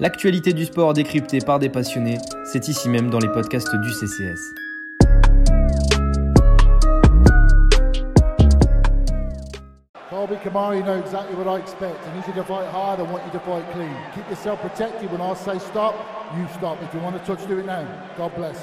L'actualité du sport décryptée par des passionnés, c'est ici même dans les podcasts du CCS. Colby Kamara, you know exactly what I expect. I need you to fight hard. I want you to fight clean. Keep yourself protected. When I say stop, you stop. If you want to touch, do it now. God bless.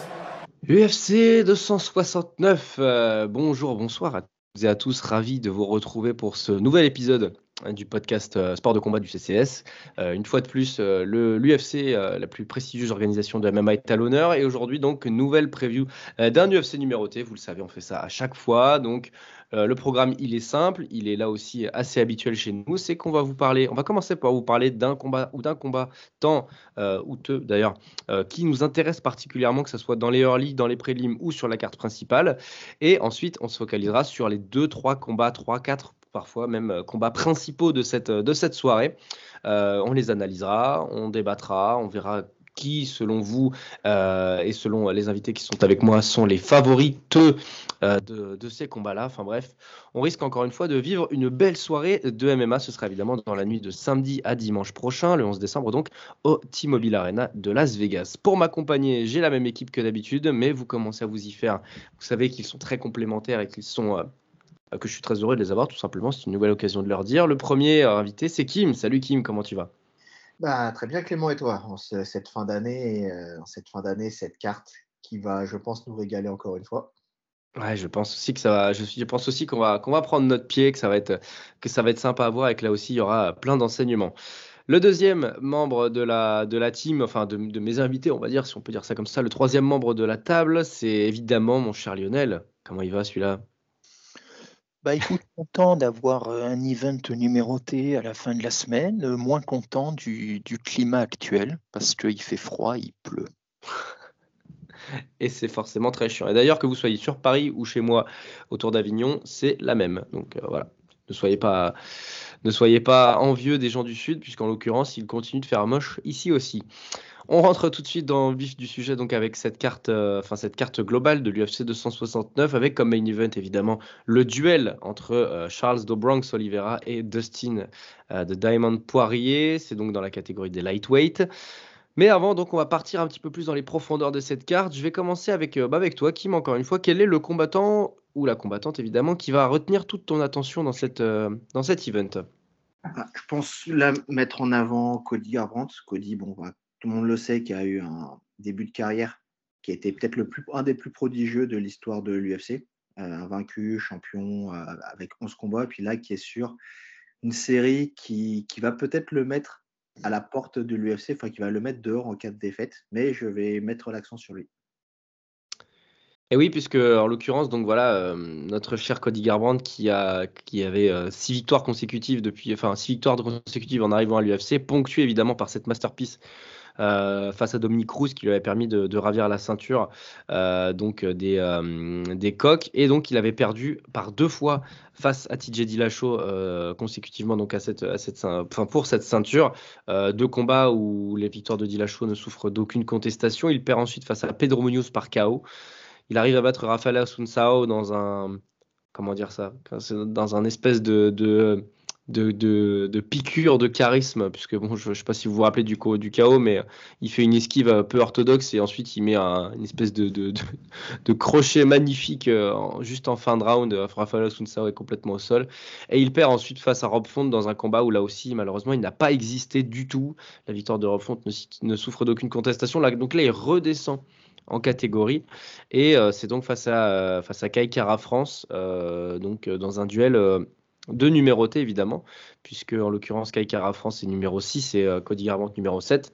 UFC 269. Euh, bonjour, bonsoir à tous et à tous. Ravi de vous retrouver pour ce nouvel épisode du podcast euh, Sport de combat du CCS. Euh, une fois de plus, euh, l'UFC, la plus prestigieuse organisation de MMA, est à l'honneur. Et aujourd'hui, donc, nouvelle preview d'un UFC numéroté. Vous le savez, on fait ça à chaque fois. Donc, le programme, il est simple. Il est là aussi assez habituel chez nous. C'est qu'on va vous parler, on va commencer par vous parler d'un combat ou d'un combat tant ou deux d'ailleurs, qui nous intéresse particulièrement, que ce soit dans les early, dans les prélims ou sur la carte principale. Et ensuite, on se focalisera sur les deux, trois combats, trois, quatre parfois même euh, combats principaux de cette, de cette soirée. Euh, on les analysera, on débattra, on verra qui, selon vous euh, et selon les invités qui sont avec moi, sont les favorites de, de, ces combats-là. Enfin bref, on risque encore une fois de vivre une belle soirée de MMA. Ce sera évidemment dans la nuit de samedi à dimanche prochain, le 11 décembre, donc au T-Mobile Arena de Las Vegas. Pour m'accompagner, j'ai la même équipe que d'habitude, mais vous commencez à vous y faire. Vous savez qu'ils sont très complémentaires et qu'ils sont euh, que je suis très heureux de les avoir, tout simplement. C'est une nouvelle occasion de leur dire. Le premier invité, c'est Kim. Salut Kim, comment tu vas? Bah, Très bien Clément et toi, en cette fin d'année, euh, cette fin d'année, cette carte qui va, je pense, nous régaler encore une fois. Ouais, je pense aussi que ça va. Je, je pense aussi qu'on va qu'on va prendre notre pied, que ça va être que ça va être sympa à voir et que là aussi il y aura plein d'enseignements. Le deuxième membre de la, de la team, enfin de, de, mes invités, on va dire, si on peut dire ça comme ça, le troisième membre de la table, c'est évidemment mon cher Lionel. Comment il va celui-là? Bah écoute, content d'avoir euh, un event numéroté à la fin de la semaine, euh, moins content du, climat actuel parce qu'il fait froid, il pleut. Et c'est forcément très chiant. Et d'ailleurs, que vous soyez sur Paris ou chez moi autour d'Avignon, c'est la même. Donc euh, voilà, ne soyez pas, ne soyez pas envieux des gens du Sud, puisqu'en l'occurrence, il continue de faire moche ici aussi. On rentre tout de suite dans le vif du sujet donc avec cette carte, euh, enfin cette carte globale de l'UFC 269 avec comme main event évidemment le duel entre euh, Charles de Bronx Oliveira et Dustin euh, de Diamond Poirier. C'est donc dans la catégorie des lightweight. Mais avant, donc, on va partir un petit peu plus dans les profondeurs de cette carte. Je vais commencer avec, bah, avec toi, Kim, encore une fois. Quel est le combattant, ou la combattante évidemment, qui va retenir toute ton attention dans, cette, dans cet event? Ah, Je pense la mettre en avant Cody Garbrandt. Cody, bon, tout le monde le sait, qui a eu un début de carrière qui a été peut-être un des plus prodigieux de l'histoire de l'UFC. Euh, vaincu, champion euh, avec 11 combats, et puis là qui est sur une série qui, va peut-être le mettre à la porte de l'UFC, enfin qui va le mettre dehors en cas de défaite, mais je vais mettre l'accent sur lui. Et oui, puisque en l'occurrence, donc voilà, euh, notre cher Cody Garbrandt qui avait euh, six victoires consécutives depuis, enfin six victoires consécutives en arrivant à l'UFC, ponctué évidemment par cette masterpiece euh, face à Dominique Cruz qui lui avait permis de, ravir la ceinture donc des, des coques et donc il avait perdu par deux fois face à TJ Dillashaw consécutivement donc à cette, à cette pour cette ceinture. Deux combats où les victoires de Dillashaw ne souffrent d'aucune contestation. Il perd ensuite face à Pedro Munoz par KO il arrive à battre Rafael Asunsao dans un comment dire ça dans un espèce de de, de, piqûre de charisme, puisque bon, je ne sais pas si vous vous rappelez du, du chaos, mais il fait une esquive peu orthodoxe et ensuite il met une espèce de, de, crochet magnifique euh, juste en fin de round. Rafael Asunsao est complètement au sol. Et il perd ensuite face à Rob Font dans un combat où là aussi, malheureusement, il n'a pas existé du tout. La victoire de Rob Font ne, souffre d'aucune contestation. Donc là, il redescend en catégorie. Et euh, c'est donc face à, euh, face à Kai Kara France, euh, donc dans un duel de numéroté évidemment, puisque en l'occurrence Kai Kara France est numéro 6 et Cody Garbrandt numéro 7.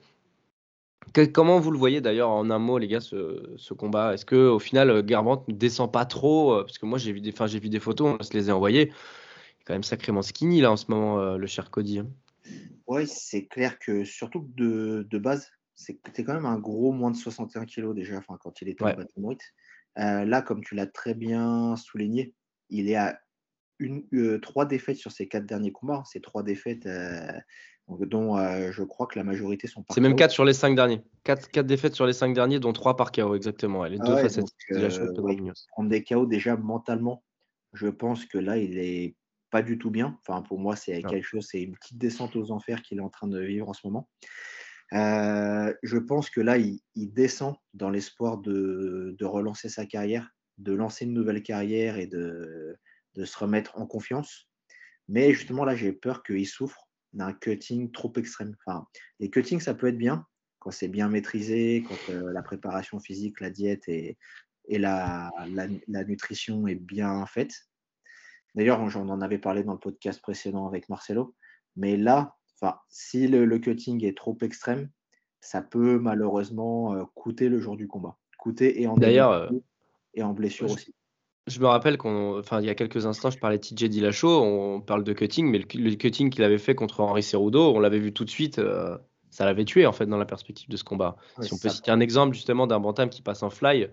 comment vous le voyez d'ailleurs en un mot, les gars, ce, combat? Est-ce que au final Garbrandt ne descend pas trop Parce que moi j'ai vu des, j'ai vu des photos, on se les a envoyées. Il est quand même sacrément skinny là en ce moment, le cher Cody. Hein. Oui, c'est clair que surtout de, de base, c'était quand même un gros moins de 61 kg déjà quand il était en bantamweight. Euh, là, comme tu l'as très bien souligné, il est à une, euh, trois défaites sur ses quatre derniers combats. Ces trois défaites, euh, dont je crois que la majorité sont par C'est même quatre sur les cinq derniers. Quatre, quatre, défaites sur les cinq derniers, dont trois par KO, exactement. Les deux facettes. prendre des KO déjà mentalement, je pense que là, il est pas du tout bien. Enfin, pour moi, c'est quelque chose, c'est une petite descente aux enfers qu'il est en train de vivre en ce moment. Euh, je pense que là, il, descend dans l'espoir de, relancer sa carrière, de lancer une nouvelle carrière et de, se remettre en confiance. Mais justement, là, j'ai peur qu'il souffre d'un cutting trop extrême. Enfin, les cuttings, ça peut être bien quand c'est bien maîtrisé, quand euh, la préparation physique, la diète et, la, nutrition est bien faite. D'ailleurs, j'en en avais parlé dans le podcast précédent avec Marcelo. Mais là, Enfin, si le, cutting est trop extrême, ça peut malheureusement euh, coûter le jour du combat. Coûter et en D'ailleurs, euh, et en blessure aussi. Je me rappelle qu'il enfin, il y a quelques instants, je parlais de TJ Dillashaw, on parle de cutting, mais le, cutting qu'il avait fait contre Henri Cerudo, on l'avait vu tout de suite, euh, ça l'avait tué en fait dans la perspective de ce combat. si on peut citer un exemple justement d'un bantam qui passe en fly,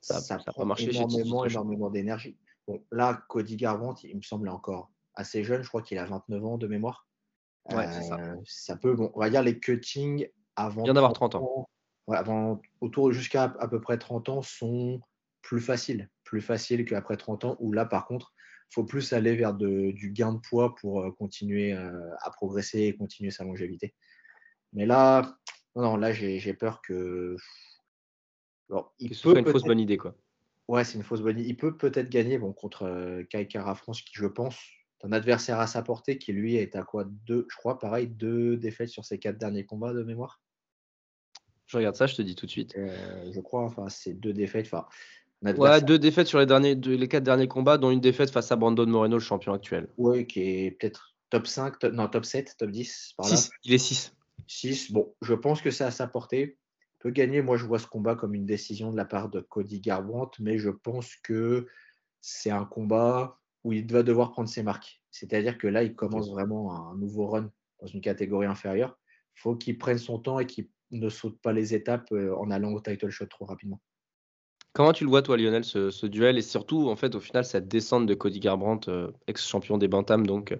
ça n'a pas marché énormément, énormément d'énergie. Bon, là, Cody Garbrandt, il me semble encore assez jeune, je crois qu'il a 29 ans de mémoire. Ouais, ça. Euh, ça. peut, bon, on va dire les cuttings avant. Vient d'avoir 30 ans. avant, autour jusqu'à à peu près 30 ans sont plus faciles, plus faciles qu'après 30 ans, où là, par contre, il faut plus aller vers de, du gain de poids pour euh, continuer euh, à progresser et continuer sa longévité. Mais là, non, là, j'ai peur que. il que ce soit une fausse bonne idée, quoi. Ouais, c'est une fausse bonne idée. Il peut peut-être gagner bon, contre Kai Kara France, qui, je pense, un adversaire à sa portée qui lui est à quoi deux, je crois, pareil, deux défaites sur ses quatre derniers combats de mémoire. Je regarde ça, je te dis tout de suite. Euh, je crois, enfin, c'est deux défaites. Enfin, ouais, deux défaites sur les, derniers, les quatre derniers combats, dont une défaite face à Brandon Moreno, le champion actuel. Oui, qui est peut-être top 5, non, top 7, top 10. Par là. il est 6. 6, bon, je pense que c'est à sa portée. Il peut gagner. Moi, je vois ce combat comme une décision de la part de Cody Garbrandt, mais je pense que c'est un combat où il va devoir prendre ses marques. C'est-à-dire que là, il commence vraiment un nouveau run dans une catégorie inférieure. Il faut qu'il prenne son temps et qu'il ne saute pas les étapes euh, en allant au title shot trop rapidement. Comment tu le vois, toi, Lionel, ce, duel? Et surtout, en fait, au final, cette descente de Cody Garbrandt, euh, ex-champion des Bantams, donc euh,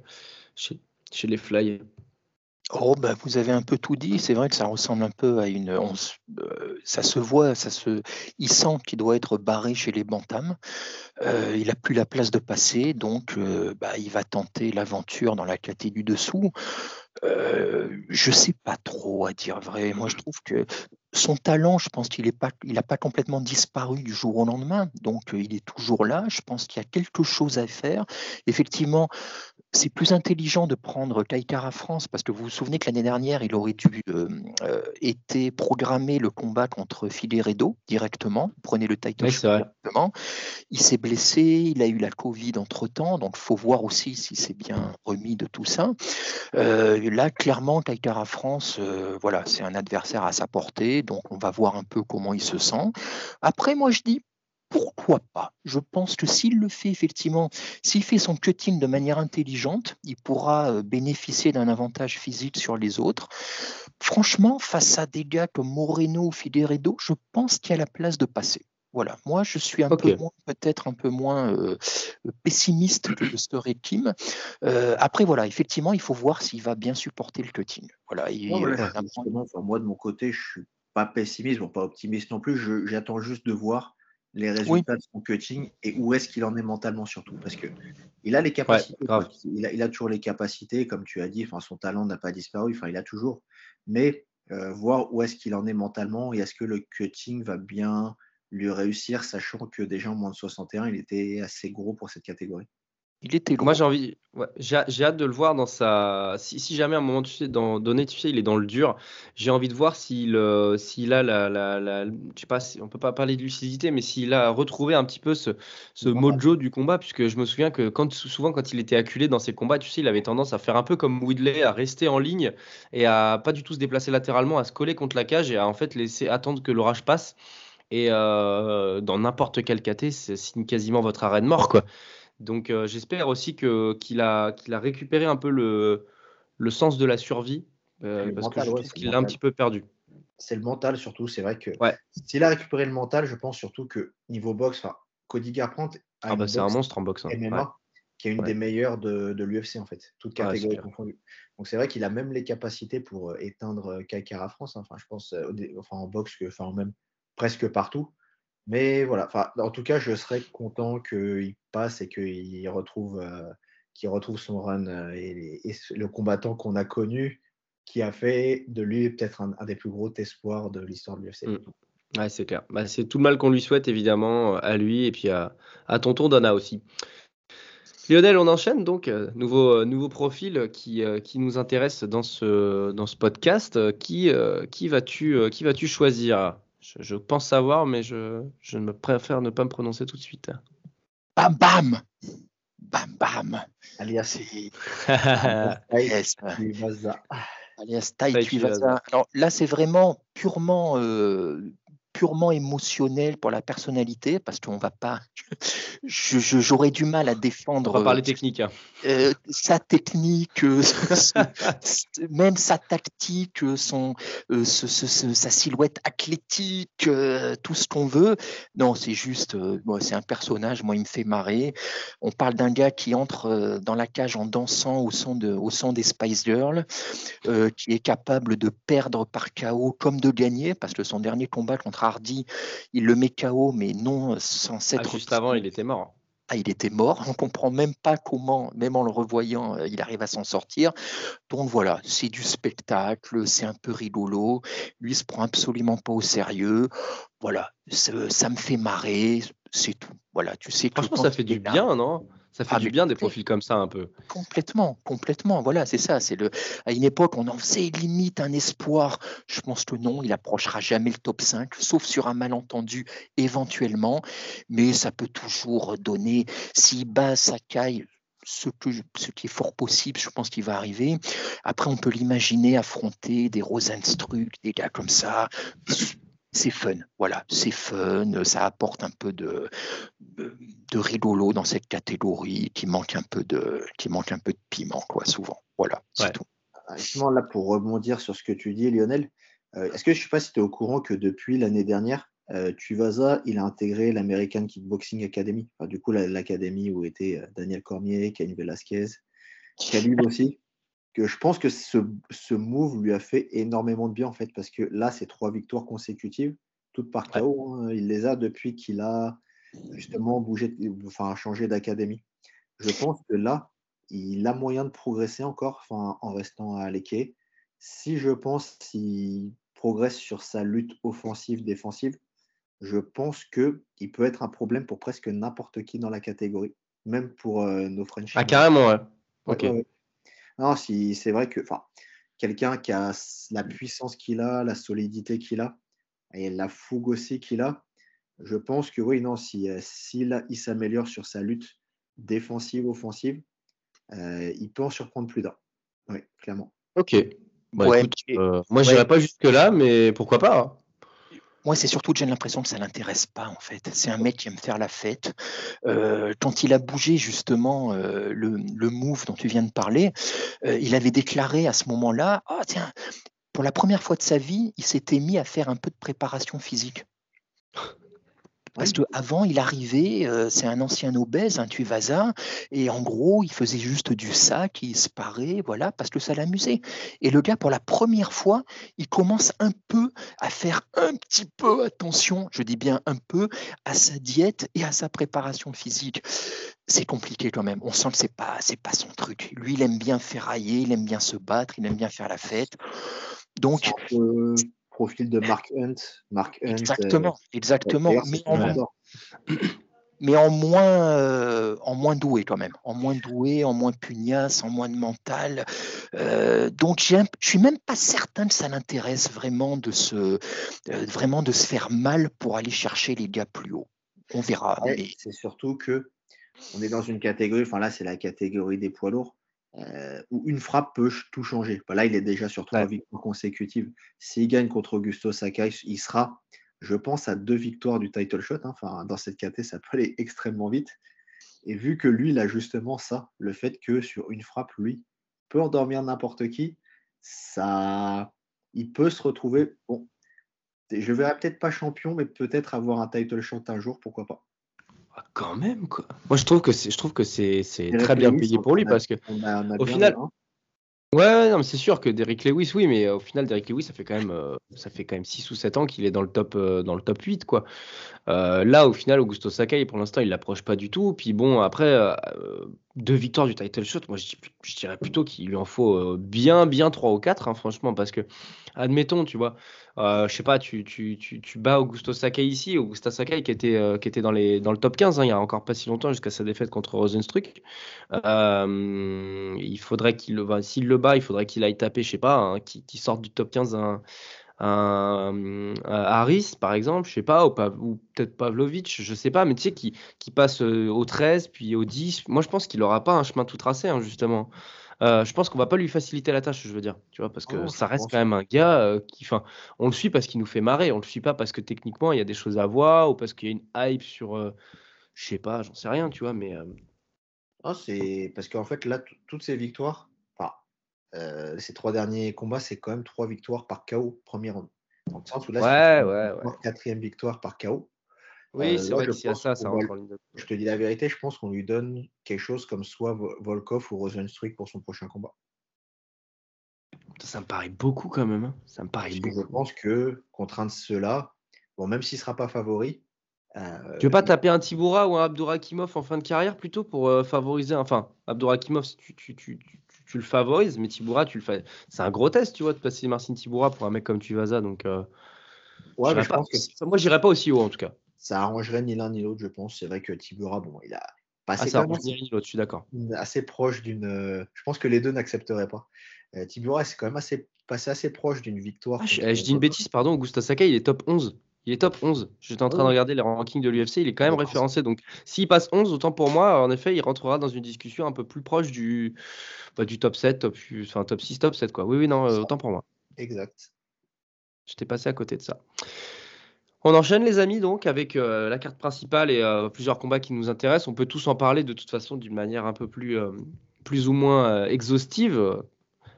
chez, chez les Fly Oh, bah, vous avez un peu tout dit. C'est vrai que ça ressemble un peu à une. Euh, ça se voit, ça se. Il sent qu'il doit être barré chez les Bantams. Euh, il n'a plus la place de passer, donc euh, bah, il va tenter l'aventure dans la catégorie du dessous. je ne sais pas trop à dire vrai. Moi, je trouve que son talent, je pense qu'il n'a pas, pas complètement disparu du jour au lendemain. Donc, il est toujours là. Je pense qu'il y a quelque chose à faire. Effectivement, c'est plus intelligent de prendre Kaikara France parce que vous vous souvenez que l'année dernière, il aurait dû euh, euh, été programmé le combat contre Figueredo directement. Prenez le title directement. Il s'est blessé, il a eu la Covid entre temps, donc faut voir aussi si c'est bien remis de tout ça. Euh, là, clairement, Kaikara France, voilà, c'est un adversaire à sa portée, donc on va voir un peu comment il se sent. Après, moi, je dis pourquoi pas? Je pense que s'il le fait effectivement, s'il fait son cutting de manière intelligente, il pourra euh, bénéficier d'un avantage physique sur les autres. Franchement, face à des gars comme Moreno ou Figueredo, je pense qu'il y a la place de passer. Voilà, moi je suis un peu moins, peut-être un peu moins euh, pessimiste que le serait Kim. Euh, après, voilà, effectivement, il faut voir s'il va bien supporter le cutting. Voilà, moi de mon côté, je suis pas pessimiste, bon, pas optimiste non plus. J'attends juste de voir les résultats de son coaching et où est-ce qu'il en est mentalement surtout? Parce que il a les capacités, il, a, toujours les capacités, comme tu as dit, enfin, son talent n'a pas disparu, enfin, il a toujours. Mais euh, voir où est-ce qu'il en est mentalement et est-ce que le coaching va bien lui réussir, sachant que déjà en moins de 61, il était assez gros pour cette catégorie. Il était Moi, j'ai envie, j'ai hâte de le voir dans sa. Si, jamais à un moment tu sais, dans, donné, tu sais, il est dans le dur, j'ai envie de voir s'il euh, s'il a la, la, la, je sais pas, si, on peut pas parler de lucidité, mais s'il a retrouvé un petit peu ce, ce mojo du combat, puisque je me souviens que quand souvent quand il était acculé dans ses combats, tu sais, il avait tendance à faire un peu comme Woodley, à rester en ligne et à pas du tout se déplacer latéralement, à se coller contre la cage et à en fait laisser attendre que l'orage passe. Et euh, dans n'importe quel KT, c'est quasiment votre arène mort, quoi. Donc euh, j'espère aussi que, qu'il, a, qu'il a récupéré un peu le, le sens de la survie, euh, parce que je trouve qu'il l'a un petit peu perdu. C'est le mental surtout, c'est vrai que s'il a récupéré le mental, je pense surtout que niveau boxe, Cody Garbrandt ah bah, c'est un monstre en boxe. Hein. MMA, qui est une des meilleures de, de l'UFC en fait, toute catégorie confondue. Donc c'est vrai qu'il a même les capacités pour euh, éteindre Kaikara France, hein. enfin je pense enfin, en boxe, que, enfin même presque partout. Mais voilà, en tout cas, je serais content qu'il passe et qu'il retrouve, euh, retrouve son run euh, et, le combattant qu'on a connu qui a fait de lui peut-être un, des plus gros espoirs de l'histoire de l'UFC. Mm. C'est clair. Bah, c'est tout le mal qu'on lui souhaite, évidemment, à lui et puis à, tonton Donna aussi. Lionel, on enchaîne donc. Euh, nouveau, euh, nouveau profil qui, euh, qui nous intéresse dans ce, dans ce podcast. Qui, qui vas-tu vas choisir? Je, pense savoir, mais je, je me préfère ne pas me prononcer tout de suite. Bam bam. Bam bam. Alias, Alias Alors là, c'est vraiment purement purement émotionnel pour la personnalité, parce qu'on va pas. J'aurais du mal à défendre. On va parler technique. Hein. Euh, sa technique, euh, même sa tactique, son, euh, sa silhouette athlétique, tout ce qu'on veut. Non, c'est juste. c'est un personnage. Moi, il me fait marrer. On parle d'un gars qui entre dans la cage en dansant au son, de, au son des Spice Girls, qui est capable de perdre par chaos comme de gagner, parce que son dernier combat contre Hardy, il le met KO, mais non sans s'être. Ah, juste avant, il était mort. Ah, il était mort. On comprend même pas comment, même en le revoyant, euh, il arrive à s'en sortir. Donc voilà, c'est du spectacle, c'est un peu rigolo. Lui il se prend absolument pas au sérieux. Voilà, ça, me fait marrer, c'est tout. Voilà, tu sais. Franchement, ça fait du bien, non? Ça fait ah, du bien des profils comme ça un peu. Complètement, complètement. Voilà, c'est ça. C'est le. À une époque, on en faisait limite un espoir. Je pense que non, il approchera jamais le top 5, sauf sur un malentendu éventuellement. Mais ça peut toujours donner. S'il bat Sakai, ce, que, ce qui est fort possible, je pense qu'il va arriver. Après, on peut l'imaginer affronter des Rosenstruck, des gars comme ça c'est fun. Voilà, c'est fun, ça apporte un peu de, de, rigolo dans cette catégorie qui manque un peu de, qui manque un peu de piment, quoi, souvent. Voilà, c'est tout. Ah, justement, là, pour rebondir sur ce que tu dis, Lionel, euh, est-ce que je ne sais pas si tu es au courant que depuis l'année dernière, euh, Tuvasa, il a intégré l'American Kickboxing Academy, du coup, l'académie où étaient euh, Daniel Cormier, Cain Velasquez, Khalid aussi? Que je pense que ce, ce, move lui a fait énormément de bien en fait, parce que là, c'est trois victoires consécutives, toutes par KO. Hein. Il les a depuis qu'il a justement bougé, enfin changé d'académie. Je pense que là, il a moyen de progresser encore, en restant à l'équé. Si je pense qu'il progresse sur sa lutte offensive-défensive, je pense qu'il peut être un problème pour presque n'importe qui dans la catégorie, même pour euh, nos French. Ah, carrément, ouais. Ok. Non, si, c'est vrai que quelqu'un qui a la puissance qu'il a, la solidité qu'il a, et la fougue aussi qu'il a, je pense que oui, non, si, euh, il s'améliore sur sa lutte défensive, offensive, euh, il peut en surprendre plus d'un. Oui, clairement. Ok. Bah, euh, moi, je n'irai pas jusque-là, mais pourquoi pas hein. Moi, c'est surtout que j'ai l'impression que ça l'intéresse pas, en fait. C'est un mec qui aime faire la fête. Euh, quand il a bougé, justement, euh, le, le, move dont tu viens de parler, euh, il avait déclaré à ce moment-là Ah, tiens, pour la première fois de sa vie, il s'était mis à faire un peu de préparation physique. Parce qu'avant, il arrivait, euh, c'est un ancien obèse, un Tuvasa, et en gros, il faisait juste du sac, il se parait, voilà, parce que ça l'amusait. Et le gars, pour la première fois, il commence un peu à faire un petit peu attention, je dis bien un peu, à sa diète et à sa préparation physique. C'est compliqué quand même. On sent que c'est pas, c'est pas son truc. Lui, il aime bien ferrailler, il aime bien se battre, il aime bien faire la fête. Donc, profil de Mark Hunt. Mark Hunt exactement, euh, exactement. Mais en, moins, euh, en moins doué quand même, en moins doué, en moins pugnace, en moins de mental. Euh, donc je suis même pas certain que ça l'intéresse vraiment de se, vraiment de se faire mal pour aller chercher les gars plus haut. On verra. C'est surtout que on est dans une catégorie, enfin là c'est la catégorie des poids lourds. Euh, où une frappe peut tout changer. Bah, là, il est déjà sur trois victoires consécutives. S'il gagne contre Augusto Sakai, il sera, je pense, à deux victoires du title shot. Hein. Enfin, dans cette catégorie, ça peut aller extrêmement vite. Et vu que lui, il a justement ça, le fait que sur une frappe, lui, peut endormir n'importe qui, ça, il peut se retrouver. Bon, je verrai peut-être pas champion, mais peut-être avoir un title shot un jour, pourquoi pas. Ah, quand même, quoi. Moi, je trouve que c'est, je trouve que c'est, très bien payé pour lui parce que, au final, ouais, non, mais c'est sûr que Derrick Lewis, oui, mais au final, Derrick Lewis, ça fait quand même, euh, ça fait quand même 6 ou 7 ans qu'il est dans le top, euh, dans le top 8, quoi. Euh, là, au final, Augusto Sakai, pour l'instant, il l'approche pas du tout. Puis bon, après, euh, deux victoires du title shot, moi, je, dirais plutôt qu'il lui en faut euh, bien, bien trois ou quatre, hein, franchement, parce que, admettons, tu vois, je sais pas, tu, tu, tu, tu, bats Augusto Sakai ici, Augusto Sakai qui était, qui était dans, les, dans le top 15, hein, il y a encore pas si longtemps, jusqu'à sa défaite contre Rosenstruck. il faudrait qu'il, s'il le bat, il faudrait qu'il aille taper, je sais pas, hein, qu'il sorte du top 15 un un, Harris, par exemple, je sais pas, ou, ou peut-être Pavlovic, je sais pas, mais tu sais, qui, qui passe euh, au 13, puis au 10. Moi, je pense qu'il aura pas un chemin tout tracé, hein, justement. Euh, je pense qu'on va pas lui faciliter la tâche, je veux dire, tu vois, parce que ça reste quand même un gars euh, qui, enfin, on le suit parce qu'il nous fait marrer, on le suit pas parce que techniquement il y a des choses à voir ou parce qu'il y a une hype sur, je sais pas, j'en sais rien, tu vois, mais. Oh, c'est parce qu'en fait là, toutes ces victoires, euh, ces trois derniers combats, c'est quand même trois victoires par KO, premier round. Dans le sens où là, ouais, ouais, quatrième victoire par KO. Oui, euh, c'est vrai qu'il y a ça, ça Je te dis la vérité, je pense qu'on lui donne quelque chose comme soit Volkov ou Rosenstruik pour son prochain combat. Ça me paraît beaucoup quand même. Hein. Ça me paraît beaucoup. je pense que contre un de ceux-là, bon, même s'il ne sera pas favori. Euh, tu veux pas taper un Tiboura ou un Abdourakimov en fin de carrière plutôt pour favoriser. Enfin, Abdourakimov, tu, tu, tu, tu le favorises, mais Tiboura, tu le fais. C'est un gros test, tu vois, de passer Marcin Tiboura pour un mec comme Tuivasa. Donc, euh, ouais, mais je pense que... moi, j'irais pas aussi haut en tout cas. Ça arrangerait ni l'un ni l'autre, je pense. C'est vrai que Tiboura, bon, il a passé. Ah, ça arrange ni l'un ni l'autre, je suis d'accord. Assez proche d'une. Je pense que les deux n'accepteraient pas. Euh, Tiboura, c'est quand même assez passé assez proche d'une victoire. Ah, je, je, dis une bêtise, pardon. Augusta Sakai, il est top 11. Il est top 11. J'étais en train de regarder les rankings de l'UFC. Il est quand même référencé. Donc, s'il passe 11, autant pour moi, en effet, il rentrera dans une discussion un peu plus proche du, bah, du top 7, top, enfin, top 6, top 7. Quoi. Oui, oui, non, euh, autant pour moi. Exact. J'étais passé à côté de ça. On enchaîne, les amis, donc, avec euh, la carte principale et euh, plusieurs combats qui nous intéressent. On peut tous en parler de toute façon d'une manière un peu plus, plus ou moins exhaustive.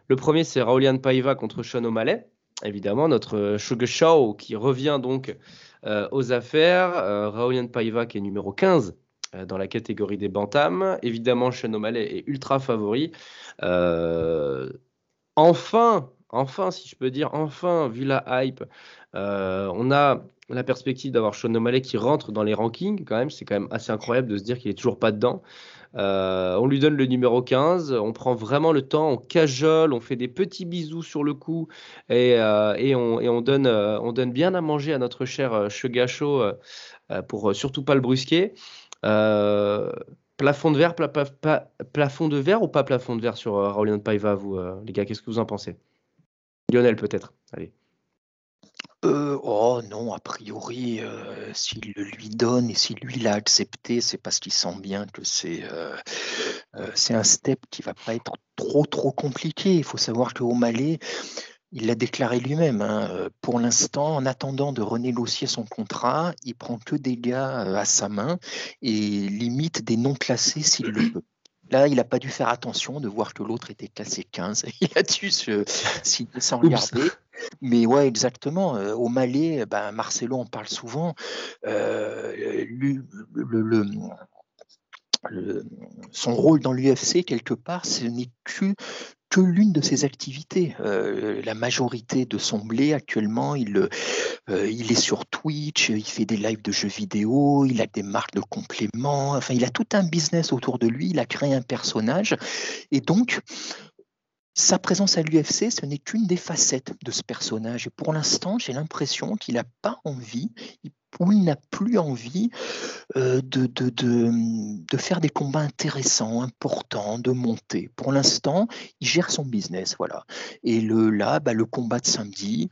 Le premier, c'est Raulian Paiva contre Sean O'Malley évidemment, notre Sugar Show qui revient donc euh, aux affaires. Euh, Raoyan Paiva qui est numéro 15 euh, dans la catégorie des bantams. Évidemment, Sean O'Malley est ultra favori. enfin, enfin, si je peux dire, enfin, vu la hype, on a la perspective d'avoir Sean O'Malley qui rentre dans les rankings quand même. C'est quand même assez incroyable de se dire qu'il est toujours pas dedans. Euh, on lui donne le numéro 15, on prend vraiment le temps, on cajole, on fait des petits bisous sur le cou et, euh, on, donne, euh, on donne bien à manger à notre cher Chegacho pour surtout pas le brusquer. plafond de verre, plafond de verre ou pas plafond de verre sur Raulian Paiva, vous, les gars, qu'est-ce que vous en pensez? Lionel peut-être, allez. Euh, oh non, a priori, euh, s'il le lui donne et si lui l'a accepté, c'est parce qu'il sent bien que c'est euh, c'est un step qui va pas être trop trop compliqué. Il faut savoir que O'Malley, il l'a déclaré lui-même. Hein, pour l'instant, en attendant de renégocier son contrat, il prend que des gars à sa main et limite des non classés s'il le peut. Là, il n'a pas dû faire attention de voir que l'autre était classé 15. Il a dû se, s'en regarder. Mais ouais, exactement. Euh, au Malais, ben, Marcelo en parle souvent. Euh, son rôle dans l'UFC, quelque part, ce n'est que, que l'une de ses activités. Euh, la majorité de son blé, actuellement, il, il est sur Twitch, il fait des lives de jeux vidéo, il a des marques de compléments, enfin, il a tout un business autour de lui, il a créé un personnage. Et donc, sa présence à l'UFC, ce n'est qu'une des facettes de ce personnage. Et pour l'instant, j'ai l'impression qu'il n'a pas envie, ou il n'a plus envie euh, de, de, de, faire des combats intéressants, importants, de monter. Pour l'instant, il gère son business, voilà. Et le, là, bah, le combat de samedi,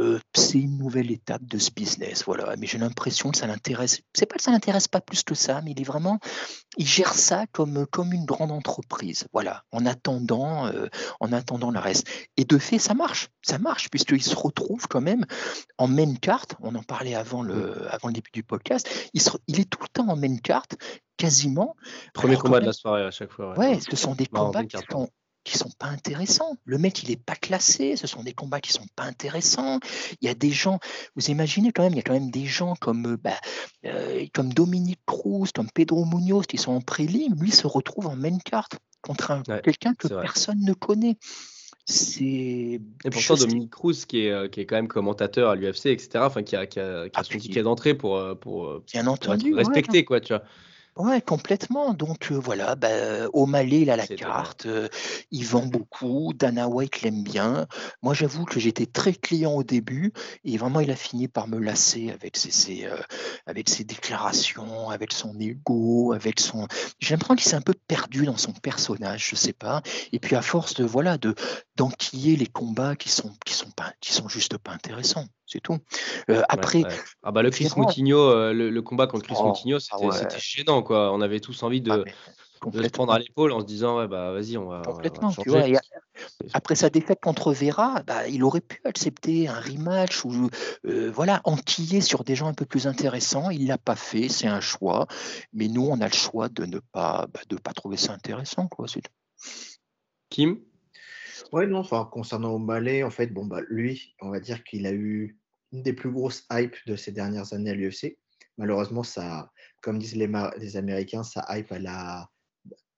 euh, c'est une nouvelle étape de ce business, voilà. Mais j'ai l'impression que ça l'intéresse. C'est pas que ça l'intéresse pas plus que ça, mais il est vraiment, il gère ça comme comme une grande entreprise, voilà. En attendant, euh, en attendant le reste. Et de fait, ça marche, ça marche puisqu'il se retrouve quand même en main carte. On en parlait avant le avant le début du podcast. Il, il est tout le temps en main carte, quasiment. Premier combat de la soirée à chaque fois. Ouais, ce sont des combats qui sont qui sont pas intéressants. Le mec, il est pas classé. Ce sont des combats qui sont pas intéressants. Il y a des gens, vous imaginez quand même, il y a quand même des gens comme, euh, bah, euh, comme Dominique Cruz, comme Pedro Munoz qui sont en prélim. Lui se retrouve en main carte contre quelqu'un que personne ne connaît. C'est. Et pourtant, Dominique Cruz, qui est, euh, qui est quand même commentateur à l'UFC, etc., enfin, qui a, qui a, qui a Ah, son ticket d'entrée pour, pour, Bien pour être entendu. ouais. respecté, quoi, tu vois. Ouais, complètement. Donc euh, voilà, bah, O'Malley, il a la carte, euh, il vend beaucoup, Dana White l'aime bien. Moi, j'avoue que j'étais très client au début et vraiment, il a fini par me lasser avec ses, ses, euh, avec ses déclarations, avec son ego, avec son. J'ai l'impression qu'il s'est un peu perdu dans son personnage, je sais pas. Et puis à force de voilà de d'enquiller les combats qui sont qui sont pas qui sont juste pas intéressants, c'est tout. Euh, après, Ouais, ouais. Ah bah le Chris Moutinho, euh, le, le combat contre Chris Oh, Moutinho, ah c'était ouais. c'était gênant, quoi. On avait tous envie de, ah, de se prendre à l'épaule en se disant, ouais, bah vas-y, on va, on Complètement, tu changer. vois. Et après sa défaite contre Vera, bah, il aurait pu accepter un rematch ou euh, voilà, enquiller sur des gens un peu plus intéressants. Il l'a pas fait, c'est un choix. Mais nous, on a le choix de ne pas, bah, de pas trouver ça intéressant, quoi. c'est. Kim? Ouais, non, enfin, concernant O'Malley, en fait, bon, bah, lui, on va dire qu'il a eu une des plus grosses hypes de ces dernières années à l'UFC. Malheureusement, ça, comme disent les, les Américains, sa hype, elle a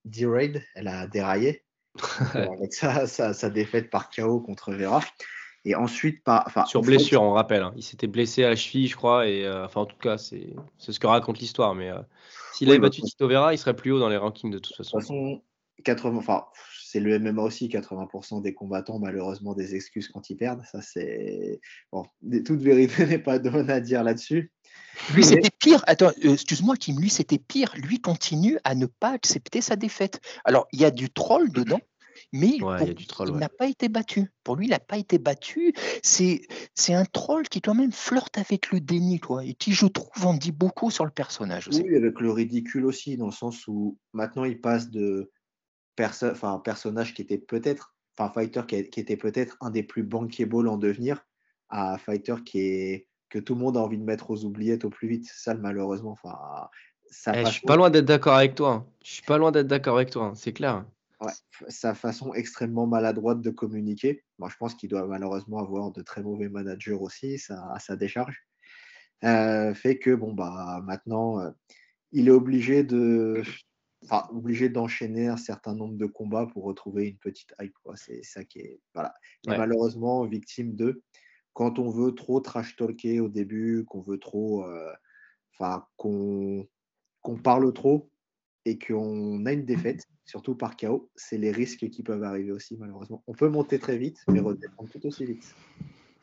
derailed, elle a déraillé. Avec sa, défaite par KO contre Vera. Et ensuite, par, enfin, Sur blessure, on rappelle. hein. Il s'était blessé à la cheville, je crois, et euh, enfin en tout cas, c'est ce que raconte l'histoire. Mais euh, s'il Oui, avait bah, battu Tito Vera, il serait plus haut dans les rankings de toute De façon. toute façon, 80, enfin, c'est le MMA aussi, 80% des combattants, malheureusement, des excuses quand ils perdent. Ça, c'est. Bon, toute vérité n'est pas bonne à dire là-dessus. Lui, Mais- c'était pire. Attends, euh, excuse-moi, Kim, lui, c'était pire. Lui continue à ne pas accepter sa défaite. Alors, il y a du troll dedans, mais Ouais, pour il y a du troll, il ouais. n'a pas été battu. Pour lui, il n'a pas été battu. C'est c'est un troll qui, toi-même, flirte avec le déni, quoi, et qui, je trouve, en dit beaucoup sur le personnage aussi. Oui, avec le ridicule aussi, dans le sens où maintenant il passe de perso enfin, personnage qui était peut-être, enfin, fighter qui, a- qui était peut-être un des plus bankable en devenir, à fighter qui est que tout le monde a envie de mettre aux oubliettes au plus vite. Ça, malheureusement, enfin, Eh, je suis pas loin d'être d'accord avec toi. hein. Je suis pas loin d'être d'accord avec toi, hein, c'est clair. ouais, sa façon extrêmement maladroite de communiquer. Moi, je pense qu'il doit malheureusement avoir de très mauvais managers aussi ça, à sa décharge. Euh, fait que bon bah maintenant euh, il est obligé de enfin obligé d'enchaîner un certain nombre de combats pour retrouver une petite hype. C'est ça qui est voilà. Et Ouais. malheureusement victime de quand on veut trop trash talker au début, qu'on veut trop euh, enfin qu'on parle trop et qu'on a une défaite, surtout par KO, c'est les risques qui peuvent arriver aussi, malheureusement. On peut monter très vite, mais redescendre tout aussi vite.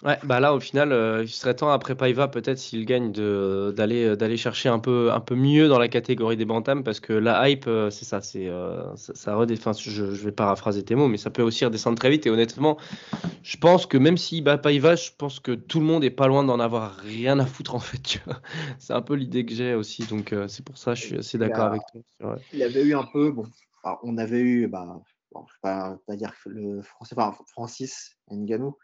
Ouais, bah là au final, euh, il serait temps après Paiva peut-être s'il gagne de d'aller euh, d'aller chercher un peu un peu mieux dans la catégorie des bantams parce que la hype euh, c'est ça, c'est ça, ça je, je vais paraphraser tes mots mais ça peut aussi redescendre très vite et honnêtement, je pense que même s'il bat Paiva, je pense que tout le monde est pas loin d'en avoir rien à foutre en fait. C'est un peu l'idée que j'ai aussi donc c'est pour ça je suis assez d'accord avec toi. vrai. Il avait eu un peu, bon, on avait eu, bah, bon, je ne vais pas, dire que le français, Francis Ngannou,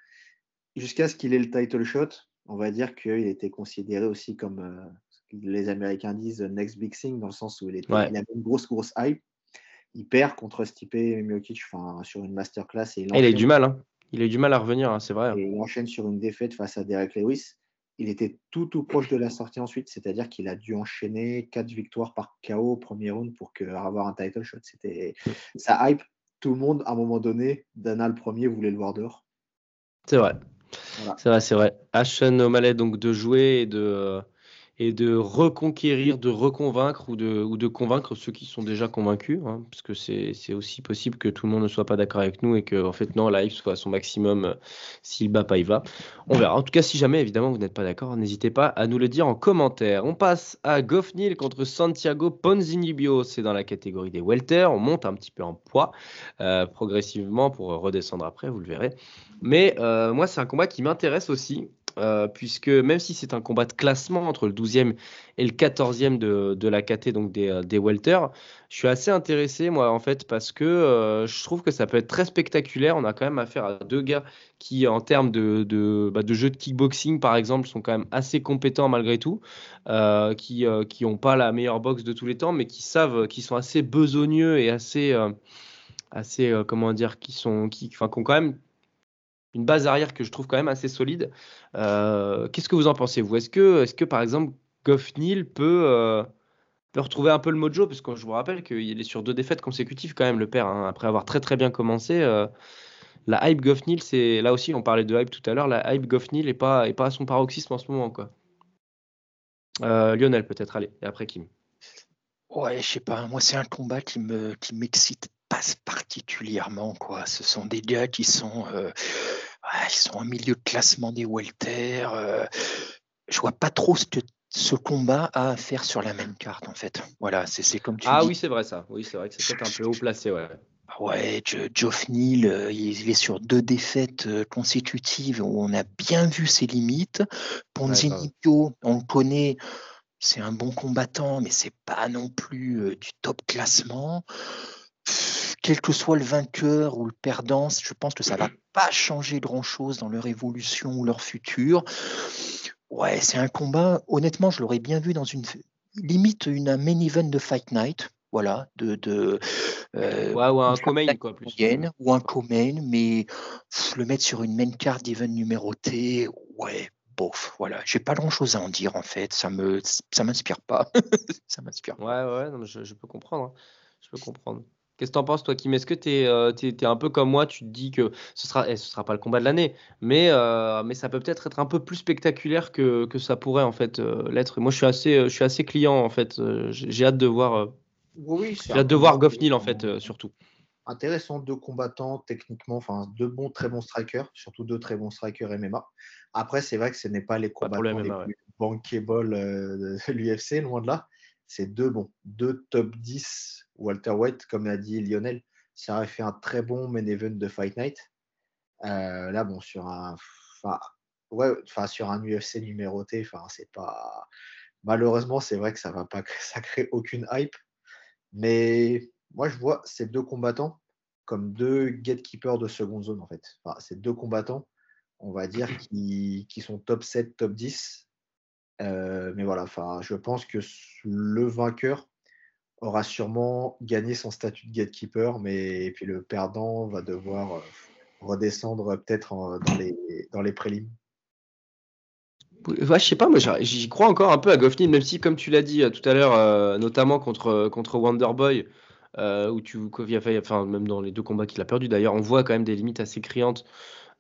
jusqu'à ce qu'il ait le title shot, on va dire qu'il était considéré aussi comme, euh, ce que les Américains disent, the next big thing, dans le sens où il, était, Ouais. il avait une grosse, grosse hype. Il perd contre Stipe Miocic enfin, sur une masterclass et il, Et il a eu du mal hein. Il a eu du mal à revenir, hein, c'est vrai. hein. et il enchaîne sur une défaite face à Derek Lewis. Il était tout tout proche de la sortie ensuite, c'est-à-dire qu'il a dû enchaîner quatre victoires par KO au premier round pour que, avoir un title shot. C'était sa hype. Tout le monde, à un moment donné, Dana le premier voulait le voir dehors. C'est vrai. Voilà. C'est vrai, c'est vrai. Ashen O'Malley, donc de jouer et de, euh, et de reconquérir, de reconvaincre ou de, convaincre ceux qui sont déjà convaincus, hein, parce que c'est aussi possible que tout le monde ne soit pas d'accord avec nous et que, en fait, non, hype soit à son maximum euh, s'il bat pas, il va. On verra. En tout cas, si jamais, évidemment, vous n'êtes pas d'accord, n'hésitez pas à nous le dire en commentaire. On passe à Goffnil contre Santiago Ponzinibbio. C'est dans la catégorie des welter. On monte un petit peu en poids euh, progressivement pour redescendre après, vous le verrez. Mais euh, moi, c'est un combat qui m'intéresse aussi, euh, puisque même si c'est un combat de classement entre le 12e et le 14e de, la KT, donc des, euh, des welter, je suis assez intéressé, moi, en fait, parce que euh, je trouve que ça peut être très spectaculaire. On a quand même affaire à deux gars qui, en termes de, bah, jeu de kickboxing, par exemple, sont quand même assez compétents malgré tout, qui n'ont pas la meilleure boxe de tous les temps, mais qui savent, qui sont assez besogneux et assez, assez comment dire, qui sont, qui, enfin, qui ont quand même une base arrière que je trouve quand même assez solide. Euh, Qu'est-ce que vous en pensez, vous? Est-ce que, par exemple, Goff Neal peut, euh, peut retrouver un peu le mojo? Parce que je vous rappelle qu'il est sur deux défaites consécutives, quand même, le père, hein, après avoir très très bien commencé. euh, la hype Goff c'est là aussi, on parlait de hype tout à l'heure, la hype Goff n'est pas, est pas à son paroxysme en ce moment. Lionel, peut-être, allez, et après Kim. Ouais, je sais pas, moi, c'est un combat qui me qui m'excite particulièrement, quoi. Ce sont des gars qui sont, euh, ils sont en milieu de classement des welter. Euh, je vois pas trop ce que ce combat a à faire sur la même carte, en fait. Voilà, c'est comme tu Ah oui, c'est vrai ça. Oui, c'est vrai que c'est peut-être un peu haut placé, ouais. Ouais, Geoff Neal, euh, il est sur deux défaites consécutives où on a bien vu ses limites. Ponzinibio, on le connaît, c'est un bon combattant, mais c'est pas non plus du top classement. Quel que soit le vainqueur ou le perdant, je pense que ça va pas changer grand-chose dans leur évolution ou leur futur. Ouais, c'est un combat, honnêtement, je l'aurais bien vu dans une limite une un main event de Fight Night voilà, de, de euh, ou un co quoi, plus. ou un co-main, mais le mettre sur une main card d'event numérotée, ouais, bof, voilà. J'ai pas grand chose à en dire en fait, ça me, ça m'inspire pas, ça m'inspire. Ouais, ouais, non, je, je, peux comprendre, hein. je peux comprendre. Qu'est-ce que tu en penses, toi, Kim? Est-ce que tu es, euh, un peu comme moi Tu te dis que ce sera, eh, ce sera pas le combat de l'année, mais, euh, mais ça peut peut-être être un peu plus spectaculaire que, que ça pourrait en fait l'être. Moi, je suis assez, je suis assez client en fait. J'ai hâte de voir oui, c'est a de voir Goffnil en fait, euh, surtout. Intéressant, deux combattants techniquement, enfin deux bons, très bons strikers, surtout deux très bons strikers MMA. Après, c'est vrai que ce n'est pas les combattants les plus bankable euh, de l'UFC, loin de là. C'est deux bons, deux top 10 Walter White, comme a dit Lionel. Ça aurait fait un très bon main event de Fight Night. Euh, là, bon, sur un, ouais, sur un UFC numéroté, c'est pas. Malheureusement, c'est vrai que ça va pas, ça crée aucune hype. Mais moi, je vois ces deux combattants comme deux gatekeepers de seconde zone, en fait. Ces deux combattants, on va dire, qui sont top 7, top 10. Euh, mais voilà, je pense que le vainqueur aura sûrement gagné son statut de gatekeeper, mais puis le perdant va devoir euh, redescendre peut-être dans les, dans les prélims. Je sais pas, moi j'y crois encore un peu à Goffney, même si, comme tu l'as dit euh, tout à l'heure, notamment contre, contre Wonderboy, où tu, enfin, même dans les deux combats qu'il a perdu d'ailleurs, on voit quand même des limites assez criantes.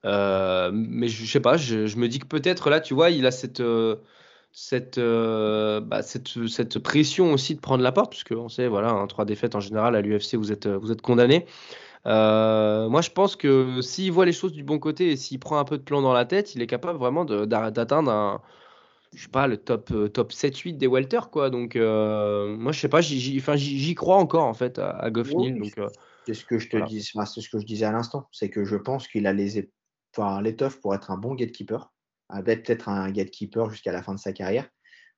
mais je, sais pas, je, me dis que peut-être là, tu vois, il a cette, cette, bah, cette, cette, pression aussi de prendre la porte, puisque on sait, voilà, hein, trois défaites en général à l'UFC, vous êtes, vous êtes condamné. Euh, moi, je pense que s'il voit les choses du bon côté et s'il prend un peu de plan dans la tête, il est capable vraiment d'atteindre un, je sais pas, le top, euh, top 7-8 des welter, quoi. Donc, euh, moi, je sais pas, j'y crois encore, en fait, à, à Goff c'est ce que je te dis, c'est ce que je disais à l'instant. C'est que je pense qu'il a les, enfin, l'étoffe pour être un bon gatekeeper, peut-être un gatekeeper jusqu'à la fin de sa carrière,